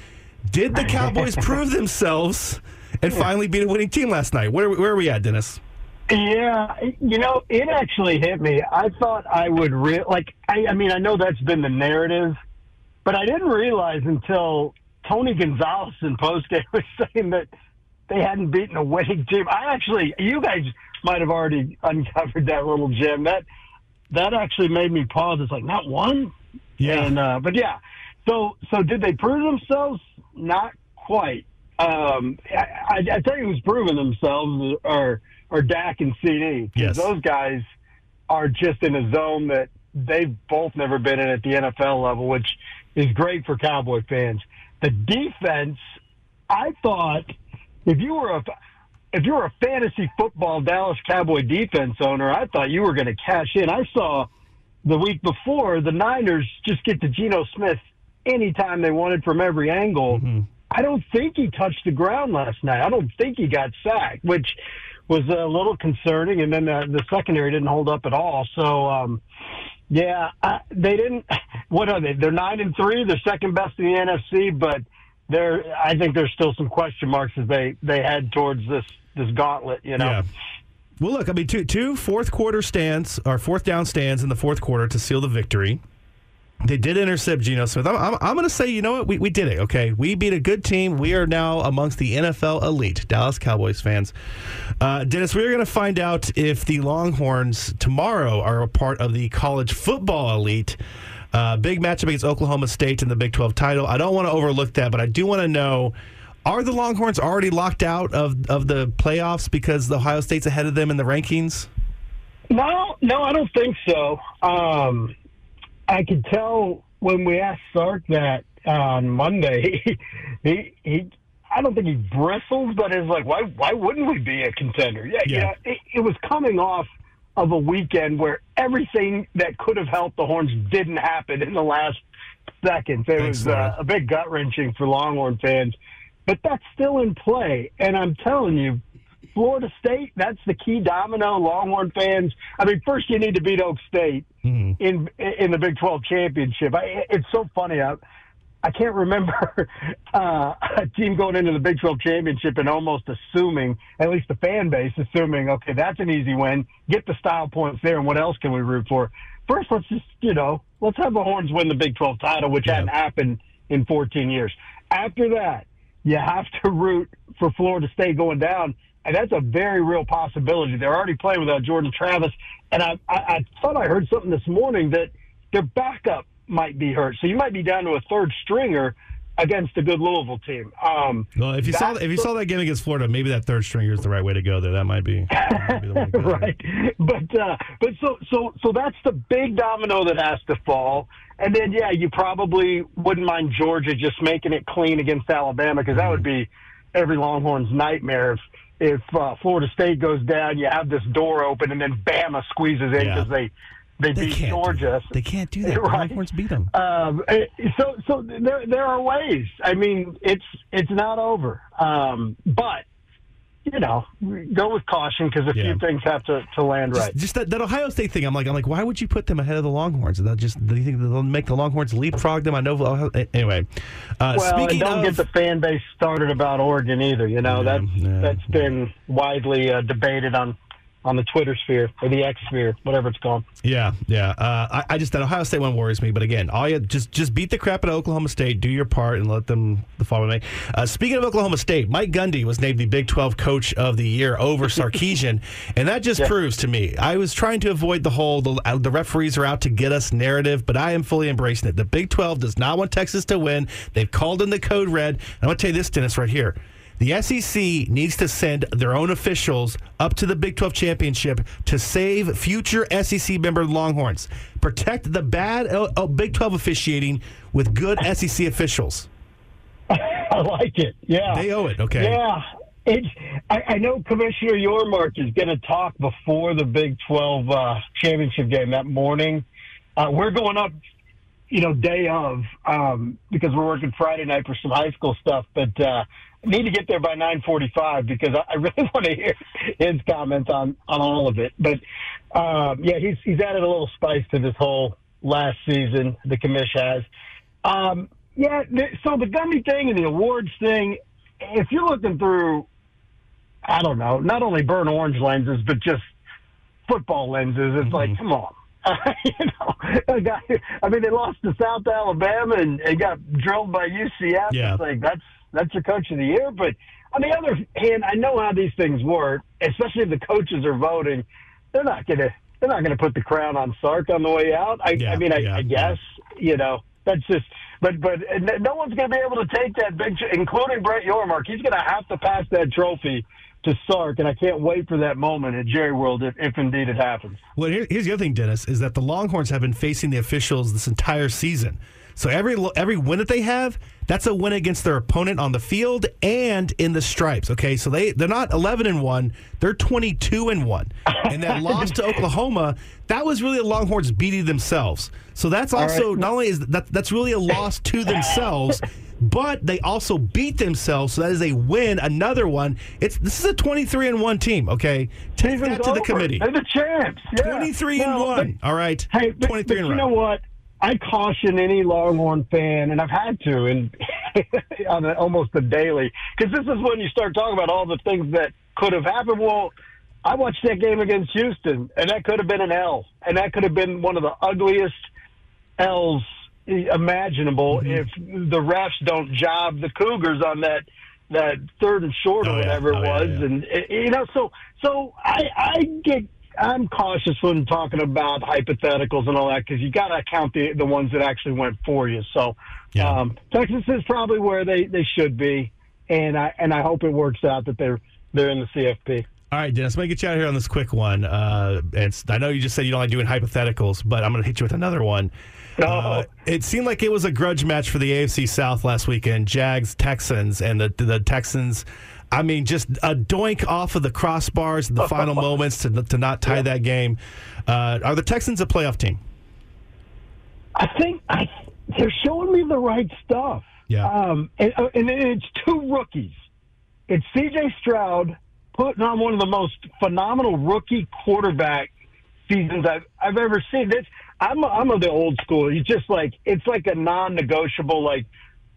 S3: Did the Cowboys prove themselves and finally beat a winning team last night? Where where are we at, Dennis?
S15: Yeah, you know, it actually hit me. I thought I would re- like. I, I mean, I know that's been the narrative, but I didn't realize until Tony Gonzalez in postgame was saying that they hadn't beaten a winning team. I actually, you guys might have already uncovered that little gem. That that actually made me pause. It's like not one.
S3: Yeah.
S15: And uh, but yeah. So so did they prove themselves? Not quite. Um, I, I, I tell you who's proven themselves are are Dak and CD.
S3: Yes.
S15: Those guys are just in a zone that they've both never been in at the NFL level, which is great for Cowboy fans. The defense, I thought, if you were a if you were a fantasy football Dallas Cowboy defense owner, I thought you were going to cash in. I saw the week before the Niners just get to Geno Smith anytime they wanted from every angle. I don't think he touched the ground last night. I don't think he got sacked, which was a little concerning. And then the, the secondary didn't hold up at all. So, um, yeah, I, they didn't. What are they? They're nine and three. They're second best in the NFC, but there, I think there's still some question marks as they they head towards this this gauntlet. You know.
S3: Yeah. Well, look, I mean, two two fourth quarter stands or fourth down stands in the fourth quarter to seal the victory. They did intercept Geno Smith. I'm, I'm, I'm going to say, you know what? We, we did it, okay? We beat a good team. We are now amongst the NFL elite, Dallas Cowboys fans. Uh, Dennis, we're going to find out if the Longhorns tomorrow are a part of the college football elite. Uh, big matchup against Oklahoma State in the Big 12 title. I don't want to overlook that, but I do want to know are the Longhorns already locked out of, of the playoffs because the Ohio State's ahead of them in the rankings?
S15: No, no, I don't think so. Um, I could tell when we asked Sark that on Monday, he, he, I don't think he bristled, but it's like, why, why wouldn't we be a contender? Yeah,
S3: Yeah.
S15: yeah. it, it was coming off of a weekend where everything that could have helped the Horns didn't happen in the last seconds. It
S3: Thanks,
S15: was uh, a big gut wrenching for Longhorn fans, but that's still in play. And I'm telling you, Florida State, that's the key domino. Longhorn fans. I mean, first you need to beat Oak State in in the Big 12 championship. I, it's so funny. I, I can't remember uh, a team going into the Big 12 championship and almost assuming, at least the fan base assuming, okay, that's an easy win. Get the style points there, and what else can we root for? First, let's just you know, let's have the Horns win the Big 12 title, which hadn't happened in 14 years. After that, you have to root for Florida State going down. And that's a very real possibility. They're already playing without Jordan Travis. And I, I, I thought I heard something this morning that their backup might be hurt. So you might be down to a third stringer against a good Louisville team. Um,
S3: Well, if you saw if you saw that game against Florida, maybe that third stringer is the right way to go there. That might be, that might be the way to go.
S15: right. But uh, but so so so that's the big domino that has to fall. And then yeah, you probably wouldn't mind Georgia just making it clean against Alabama because that would be every Longhorn's nightmare if if uh, Florida State goes down, you have this door open and then Bama squeezes in
S3: Yeah.
S15: because they they,
S3: They
S15: beat Georgia.
S3: They can't do that. The
S15: Right.
S3: Longhorns beat them.
S15: Um, eh, so, so there, there are ways. I mean, it's it's not over. Um, but you know, go with caution because a
S3: Yeah.
S15: few things have to, to land
S3: Just,
S15: right.
S3: just that, that Ohio State thing. I'm like, I'm like, why would you put them ahead of the Longhorns? That just do you think they'll make the Longhorns leapfrog them? I know. Ohio- Anyway, uh,
S15: well, and
S3: speaking
S15: don't
S3: of,
S15: get the fan base started about Oregon either. You know,
S3: Yeah,
S15: that's
S3: yeah.
S15: that's been widely uh, debated on on the Twitter sphere or the X sphere, whatever it's called.
S3: Yeah, yeah. Uh, I, I just that Ohio State one worries me. But again, all you just just beat the crap out of Oklahoma State, do your part, and let them the following May. Uh, speaking of Oklahoma State, Mike Gundy was named the Big Twelve Coach of the Year over Sarkisian, and that just proves to me I was trying to avoid the whole the, uh, the referees are out to get us narrative, but I am fully embracing it. The Big Twelve does not want Texas to win. They've called in the code red. And I'm going to tell you this, Dennis, right here. The SEC needs to send their own officials up to the Big 12 championship to save future SEC member Longhorns. Protect the bad uh, Big 12 officiating with good SEC officials.
S15: I like it. Yeah.
S3: They owe it, okay?
S15: Yeah. It's, I, I know Commissioner Yormark is going to talk before the Big 12 uh, championship game that morning. Uh, we're going up, you know, day of um, because we're working Friday night for some high school stuff, but uh, need to get there by 9:45 because I, I really want to hear his comments on on all of it. But um, yeah, he's he's added a little spice to this whole last season. The commish has. Um, yeah, so the Gundy thing and the awards thing, if you're looking through, I don't know, not only burn orange lenses, but just football lenses, it's like, come on. you know, I mean, they lost to South Alabama and, and got drilled by UCF.
S3: Yeah.
S15: It's like, that's, that's your coach of the year. But on the other hand, I know how these things work, especially if the coaches are voting. They're not going to, they're not going to put the crown on Sark on the way out. I,
S3: Yeah,
S15: I mean, I,
S3: yeah,
S15: I guess, you know, that's just, but but no one's going to be able to take that big, including Brett Yormark. He's going to have to pass that trophy to Sark, and I can't wait for that moment at Jerry World if, if indeed it happens.
S3: Well, here, here's the other thing, Dennis, is that the Longhorns have been facing the officials this entire season. So every every win that they have, that's a win against their opponent on the field and in the stripes. Okay, so they they're not 11 and one, they're 22 and one, and that loss to Oklahoma, that was really the Longhorns beating themselves. So that's also
S15: right.
S3: not only is that that's really a loss to themselves. But they also beat themselves, so that is a win. Another one. It's this is a twenty-three and one team. Okay, take that to the
S15: over.
S3: committee.
S15: They're the champs. Yeah.
S3: 23 and
S15: Well,
S3: 1. All right.
S15: Hey, but,
S3: 23
S15: but
S3: and
S15: you
S3: one.
S15: know what? I caution any Longhorn fan, and I've had to, and on a, almost a daily, because this is when you start talking about all the things that could have happened. Well, I watched that game against Houston, and that could have been an L, and that could have been one of the ugliest L's imaginable
S3: Mm-hmm.
S15: if the refs don't job the Cougars on that that third and short or
S3: Oh, yeah.
S15: whatever
S3: Oh,
S15: it
S3: yeah,
S15: was,
S3: yeah.
S15: and uh, you know, so so I I get. I'm cautious when talking about hypotheticals and all that because you got to count the the ones that actually went for you. So um, Texas is probably where they, they should be, and I and I hope it works out that they're they're in the CFP.
S3: All right, Dennis, I'm going to get you out of here on this quick one. Uh, and it's- I know you just said you don't like doing hypotheticals, but I'm going to hit you with another one. Uh, it seemed like it was a grudge match for the AFC South last weekend. Jags, Texans, and the, the Texans. I mean, just a doink off of the crossbars in the final moments to, to not tie that game. Uh, are the Texans a playoff team?
S15: I think I, they're showing me the right stuff.
S3: Yeah.
S15: Um, and, uh, and it's two rookies. It's C.J. Stroud putting on one of the most phenomenal rookie quarterback seasons I've I've ever seen. This I'm I'm of the old school. You just like it's like a non-negotiable. Like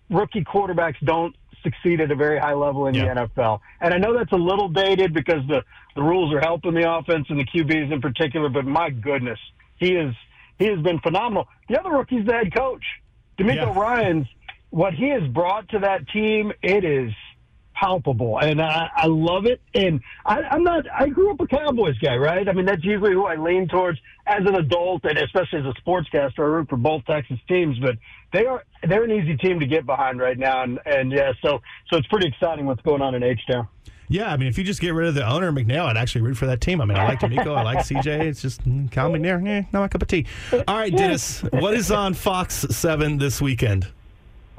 S15: rookie quarterbacks don't succeed at a very high level in the NFL. And I know that's a little dated because the the rules are helping the offense and the QBs in particular. But my goodness, he is he has been phenomenal. The other rookie's the head coach, DeMeco Ryans. What he has brought to that team, it is palpable, and I, I love it. And I, I'm not. I grew up a Cowboys guy, right? I mean, that's usually who I lean towards as an adult, and especially as a sportscaster. I root for both Texas teams, but they are they're an easy team to get behind right now, and and yeah, so so it's pretty exciting what's going on in H Town.
S3: Yeah, I mean, if you just get rid of the owner, McNair, I'd actually root for that team. I mean, I like DeMeco, I like CJ. It's just mm, Cal McNair, eh, not my cup of tea. All right, Dennis, what is on Fox 7 this weekend?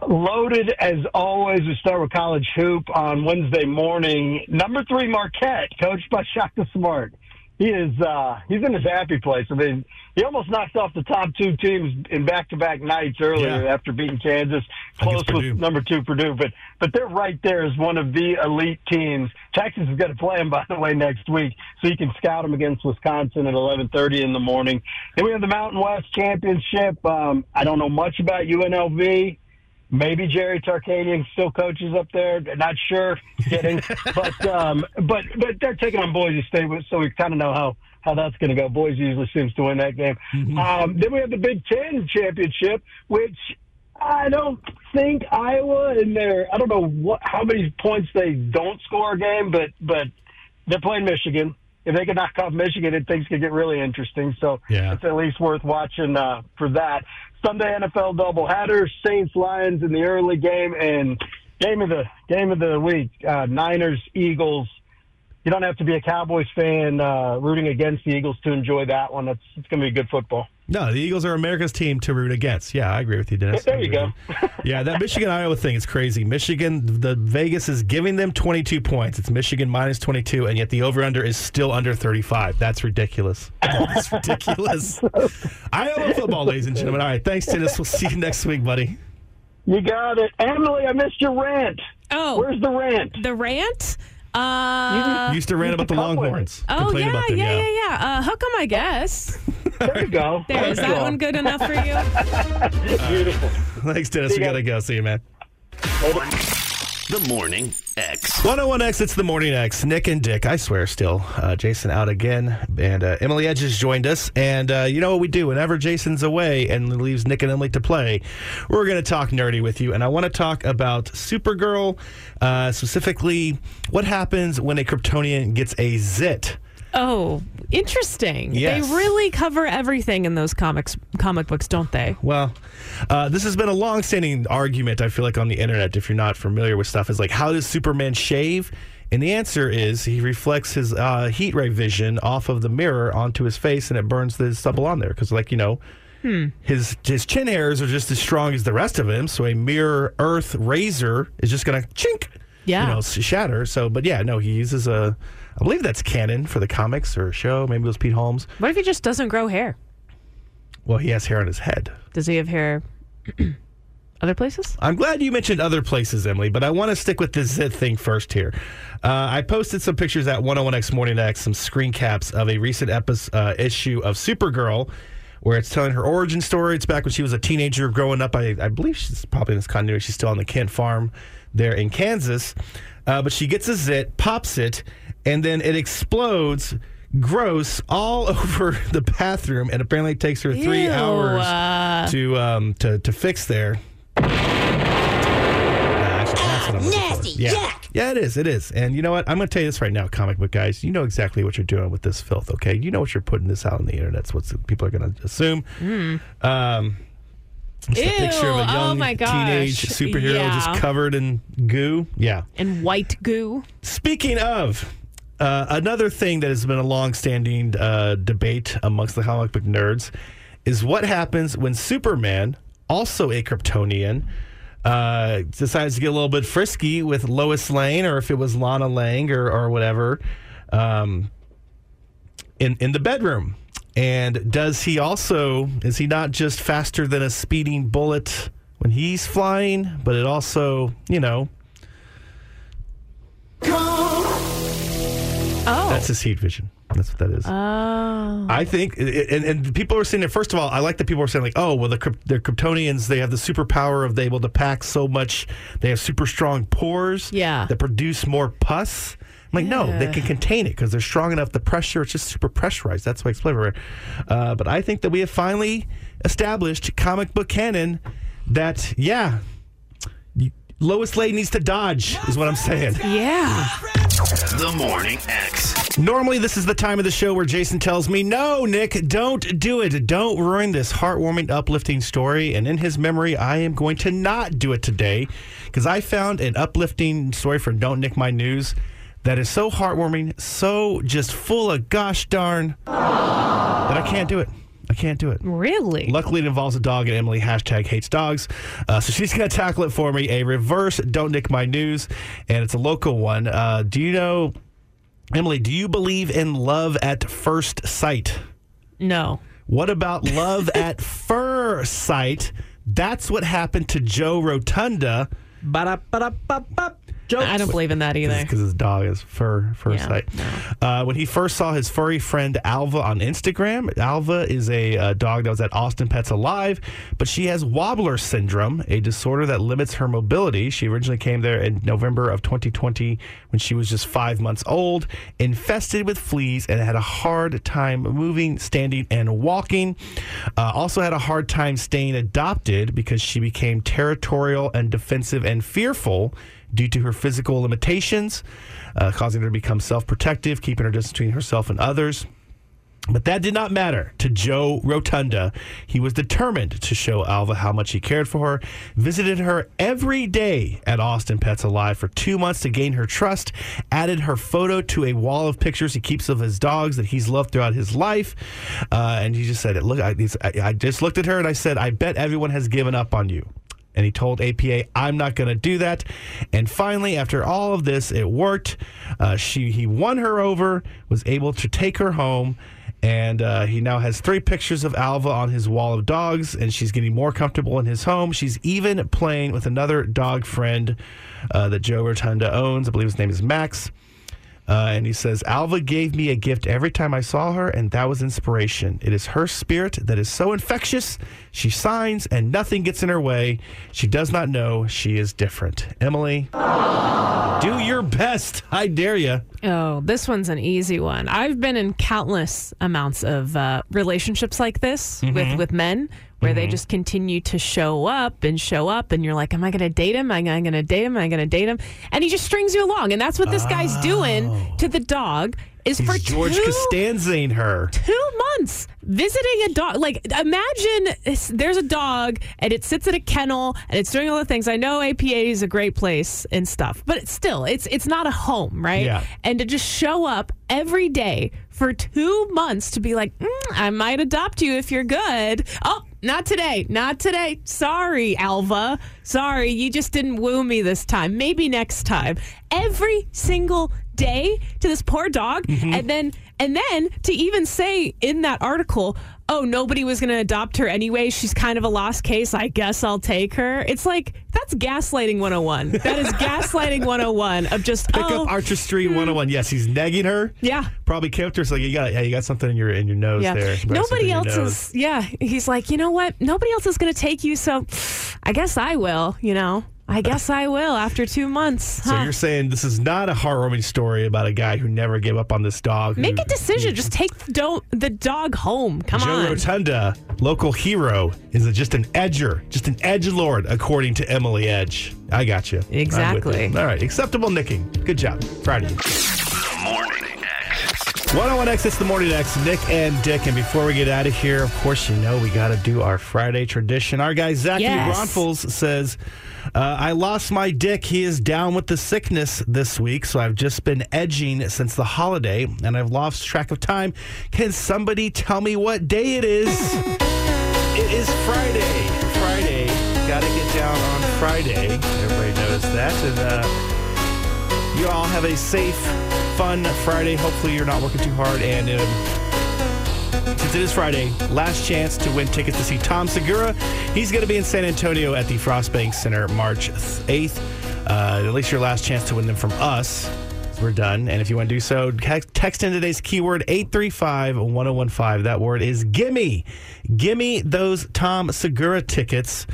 S15: Loaded as always. We start with college hoop on Wednesday morning. Number three Marquette, coached by Shaka Smart. He is uh, he's in his happy place. I mean, he almost knocked off the top two teams in back-to-back nights earlier
S3: Yeah.
S15: after beating Kansas, close with number two Purdue. But but they're right there as one of the elite teams. Texas is going to play them by the way next week, so you can scout them against Wisconsin at 11:30 in the morning. Then we have the Mountain West Championship. Um, I don't know much about UNLV. Maybe Jerry Tarkanian still coaches up there. Not sure. Kidding. but um, but but they're taking on Boise State, so we kind of know how how that's going to go. Boise usually seems to win that game. Um, then we have the Big Ten championship, which I don't think Iowa in their I don't know what how many points they don't score a game, but but they're playing Michigan. If they can knock off Michigan, it things could get really interesting. So
S3: Yeah.
S15: it's at least worth watching uh, for that. Sunday NFL doubleheader, Saints Lions in the early game, and Game of the game of the week: uh, Niners, Eagles. You don't have to be a Cowboys fan uh, rooting against the Eagles to enjoy that one. It's it's going to be good football.
S3: No, the Eagles are America's team to root against. Yeah, I agree with you, Dennis.
S15: There you go.
S3: yeah, that Michigan Iowa thing is crazy. Michigan, the Vegas is giving them 22 points. It's Michigan minus 22, and yet the over under is still under 35. That's ridiculous. That's ridiculous. Iowa football, ladies and gentlemen. All right, thanks, Dennis. We'll see you next week, buddy.
S15: You got it, Emily. I missed your rant.
S8: Oh,
S15: where's the rant?
S8: The rant? Uh,
S3: you used to rant about the Longhorns.
S8: Oh
S3: Complain
S8: yeah,
S3: about them,
S8: yeah, yeah, yeah. Uh, hook 'em, I guess.
S15: There you go.
S8: There is that one good enough for you?
S15: Beautiful.
S3: Thanks, Dennis. We got to go. See you, man.
S5: The Morning X.
S3: 101X, it's the Morning X. Nick and Dick, I swear still. Uh, Jason out again. And uh, Emily Edge has joined us. And uh, you know what we do? Whenever Jason's away and leaves Nick and Emily to play, we're going to talk nerdy with you. And I want to talk about Supergirl, uh, specifically what happens when a Kryptonian gets a zit.
S8: Oh, interesting.
S3: Yes.
S8: They really cover everything in those comics, comic books, don't they?
S3: Well, uh, this has been a long-standing argument. I feel like on the internet, if you're not familiar with stuff, is like how does Superman shave? And the answer is he reflects his uh, heat ray vision off of the mirror onto his face, and it burns the stubble on there. Because, like you know,
S8: Hmm.
S3: his his chin hairs are just as strong as the rest of him. So a mirror Earth razor is just gonna chink,
S8: Yeah.
S3: you know, shatter. So, but yeah, no, he uses a. I believe that's canon for the comics or show. Maybe it was Pete Holmes.
S8: What if he just doesn't grow hair?
S3: Well, he has hair on his head.
S8: Does he have hair other places?
S3: I'm glad you mentioned other places, Emily, but I want to stick with this zit thing first here. Uh, I posted some pictures at 101X Morning X, some screen caps of a recent episode, uh, issue of Supergirl, where it's telling her origin story. It's back when she was a teenager growing up. I, I believe she's probably in this continuity. She's still on the Kent farm there in Kansas. Uh, but she gets a zit, pops it, and then it explodes. Gross all over the bathroom, and apparently it takes her three
S8: Ew,
S3: hours
S8: uh.
S3: to um to to fix there. Actually, that's what I'm looking for.
S16: nasty,
S3: Yeah.
S16: yuck.
S3: Yeah, it is. It is. And you know what? I'm going to tell you this right now, comic book guys. You know exactly what you're doing with this filth, okay? You know what you're putting this out on the internet. That's what people are going to assume. Um, just a picture of a
S8: Ew, oh my gosh.
S3: teenage superhero
S8: Yeah.
S3: just covered in goo. Yeah.
S8: And white goo.
S3: Speaking of, uh, another thing that has been a long-standing uh, debate amongst the comic book nerds is what happens when Superman, also a Kryptonian, uh, decides to get a little bit frisky with Lois Lane, or if it was Lana Lang or, or whatever, um, in in the bedroom. And does he also is he not just faster than a speeding bullet when he's flying, but it also you know That's his heat vision. That's what that is.
S8: Oh.
S3: I think, and, and people are saying that. First of all, I like that people are saying like, "Oh, well, the they're Kryptonians. They have the superpower of they able to pack so much. They have super strong pores.
S8: Yeah.
S3: that produce more pus." I'm like, no, they can contain it because they're strong enough. The pressure, it's just super pressurized. That's why it's everywhere. Uh, but I think that we have finally established comic book canon that, yeah, Lois Lane needs to dodge, is what I'm saying.
S8: Yeah.
S5: The Morning X.
S3: Normally, this is the time of the show where Jason tells me, No, Nick, don't do it. Don't ruin this heartwarming, uplifting story. And in his memory, I am going to not do it today because I found an uplifting story for Don't Nick My News that is so heartwarming, so just full of gosh darn that I can't do it. I can't do it.
S8: Really?
S3: Luckily, it involves a dog, and Emily hashtag hates dogs. Uh, so she's going to tackle it for me. A reverse Don't Nick My News, and it's a local one. Uh, do you know, Emily, do you believe in love at first sight?
S8: No.
S3: What about love at fur sight? That's what happened to Joe Rotunda.
S8: I don't believe in that either.
S3: Because his dog is fur fur
S8: Yeah,
S3: sight. Uh, when he first saw his furry friend Alva on Instagram, Alva is a uh, dog that was at Austin Pets Alive, but she has wobbler syndrome, a disorder that limits her mobility. She originally came there in November of 2020 when she was just five months old, infested with fleas, and had a hard time moving, standing, and walking. Uh, also had a hard time staying adopted because she became territorial and defensive and fearful due to her physical limitations, uh, causing her to become self protective, keeping her distance between herself and others. But that did not matter to Joe Rotunda. He was determined to show Alva how much he cared for her, visited her every day at Austin Pets Alive for two months to gain her trust, added her photo to a wall of pictures he keeps of his dogs that he's loved throughout his life. Uh, and he just said, Look, I, I, I just looked at her and I said, I bet everyone has given up on you. And he told APA, "I'm not going to do that." And finally, after all of this, it worked. Uh, she he won her over, was able to take her home, and uh, he now has three pictures of Alva on his wall of dogs, and she's getting more comfortable in his home. She's even playing with another dog friend uh, that Joe Rotunda owns. I believe his name is Max. Uh, and he says, Alva gave me a gift every time I saw her, and that was inspiration. It is her spirit that is so infectious. She signs, and nothing gets in her way. She does not know she is different. Emily, do your best. I dare you.
S8: Oh, this one's an easy one. I've been in countless amounts of uh, relationships like this
S3: Mm-hmm.
S8: with, with men where they just continue to show up and show up, and you're like, Am I going to date him? Am I going to date him? Am I going to date him? And he just strings you along. And that's what this guy's doing to the dog. Is for
S3: Oh. George
S8: two
S3: Costanzaing her.
S8: two months visiting a dog. Like, imagine there's a dog and it sits at a kennel and it's doing all the things. I know APA is a great place and stuff, but it's still, it's it's not a home, right?
S3: Yeah.
S8: And to just show up every day for two months to be like, "Mm, I might adopt you if you're good. Oh. Not today. Not today. Sorry, Alva. Sorry, you just didn't woo me this time. Maybe next time. Every single day to this poor dog mm-hmm. and then and then to even say in that article oh nobody was going to adopt her anyway she's kind of a lost case i guess i'll take her. It's like that's gaslighting 101 that is gaslighting 101 of just
S3: Pick
S8: oh,
S3: up Artistry hmm. 101. Yes, he's negging her.
S8: yeah.
S3: Probably kept her. So like, you got, yeah, you got something in your in your nose
S8: yeah.
S3: there. You got something in
S8: nobody else is yeah he's like you know what? Nobody else is going to take you so i guess i will you know i guess i will after two months
S3: So you're saying this is not a heartwarming story about a guy who never gave up on this dog. who-
S8: make a decision just take the, don't, the dog home come
S3: Joe
S8: on Joe
S3: Rotunda, local hero, is a, just an edger, just an edge lord, according to Emily Edge. I got you. I'm you.
S8: Exactly.
S3: All right, acceptable nicking. Good job. Friday.
S5: The Morning X.
S3: 101X, it's the Morning X, Nick and Dick. And before we get out of here, of course, you know we got to do our Friday tradition. Our guy, Zachary
S8: Yes.
S3: Bronfels, says, uh, I lost my dick. He is down with the sickness this week, so I've just been edging since the holiday, and I've lost track of time. Can somebody tell me what day it is? It is Friday. Friday. Got to get down on Friday. Everybody knows that. And uh, you all have a safe, fun Friday. Hopefully, you're not working too hard. And um, since it is Friday, last chance to win tickets to see Tom Segura. He's going to be in San Antonio at the Frost Bank Center March 8th. Uh, at least your last chance to win them from us. We're done. And if you want to do so, text, in today's keyword 835 1015. That word is gimme. Gimme those Tom Segura tickets.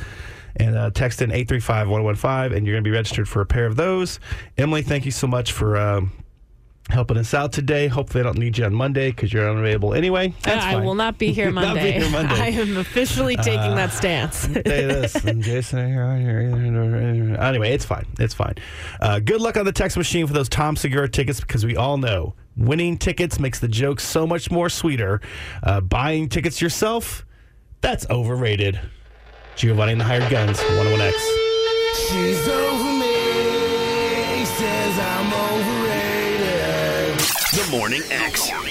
S3: And uh, text in 835 1015, and you're going to be registered for a pair of those. Emily, thank you so much for. Um, helping us out today. Hopefully, I don't need you on Monday because you're unavailable anyway. That's
S8: I
S3: fine.
S8: will not be here
S3: Not be
S8: Monday.
S3: here Monday.
S8: I am officially taking that stance.
S3: say this. And Jason, anyway, it's fine. It's fine. Uh, good luck on the text machine for those Tom Segura tickets because we all know winning tickets makes the joke so much more sweeter. Uh, buying tickets yourself, that's overrated. Giovanni and the Hired Guns, 101X.
S12: She's over
S5: Morning X.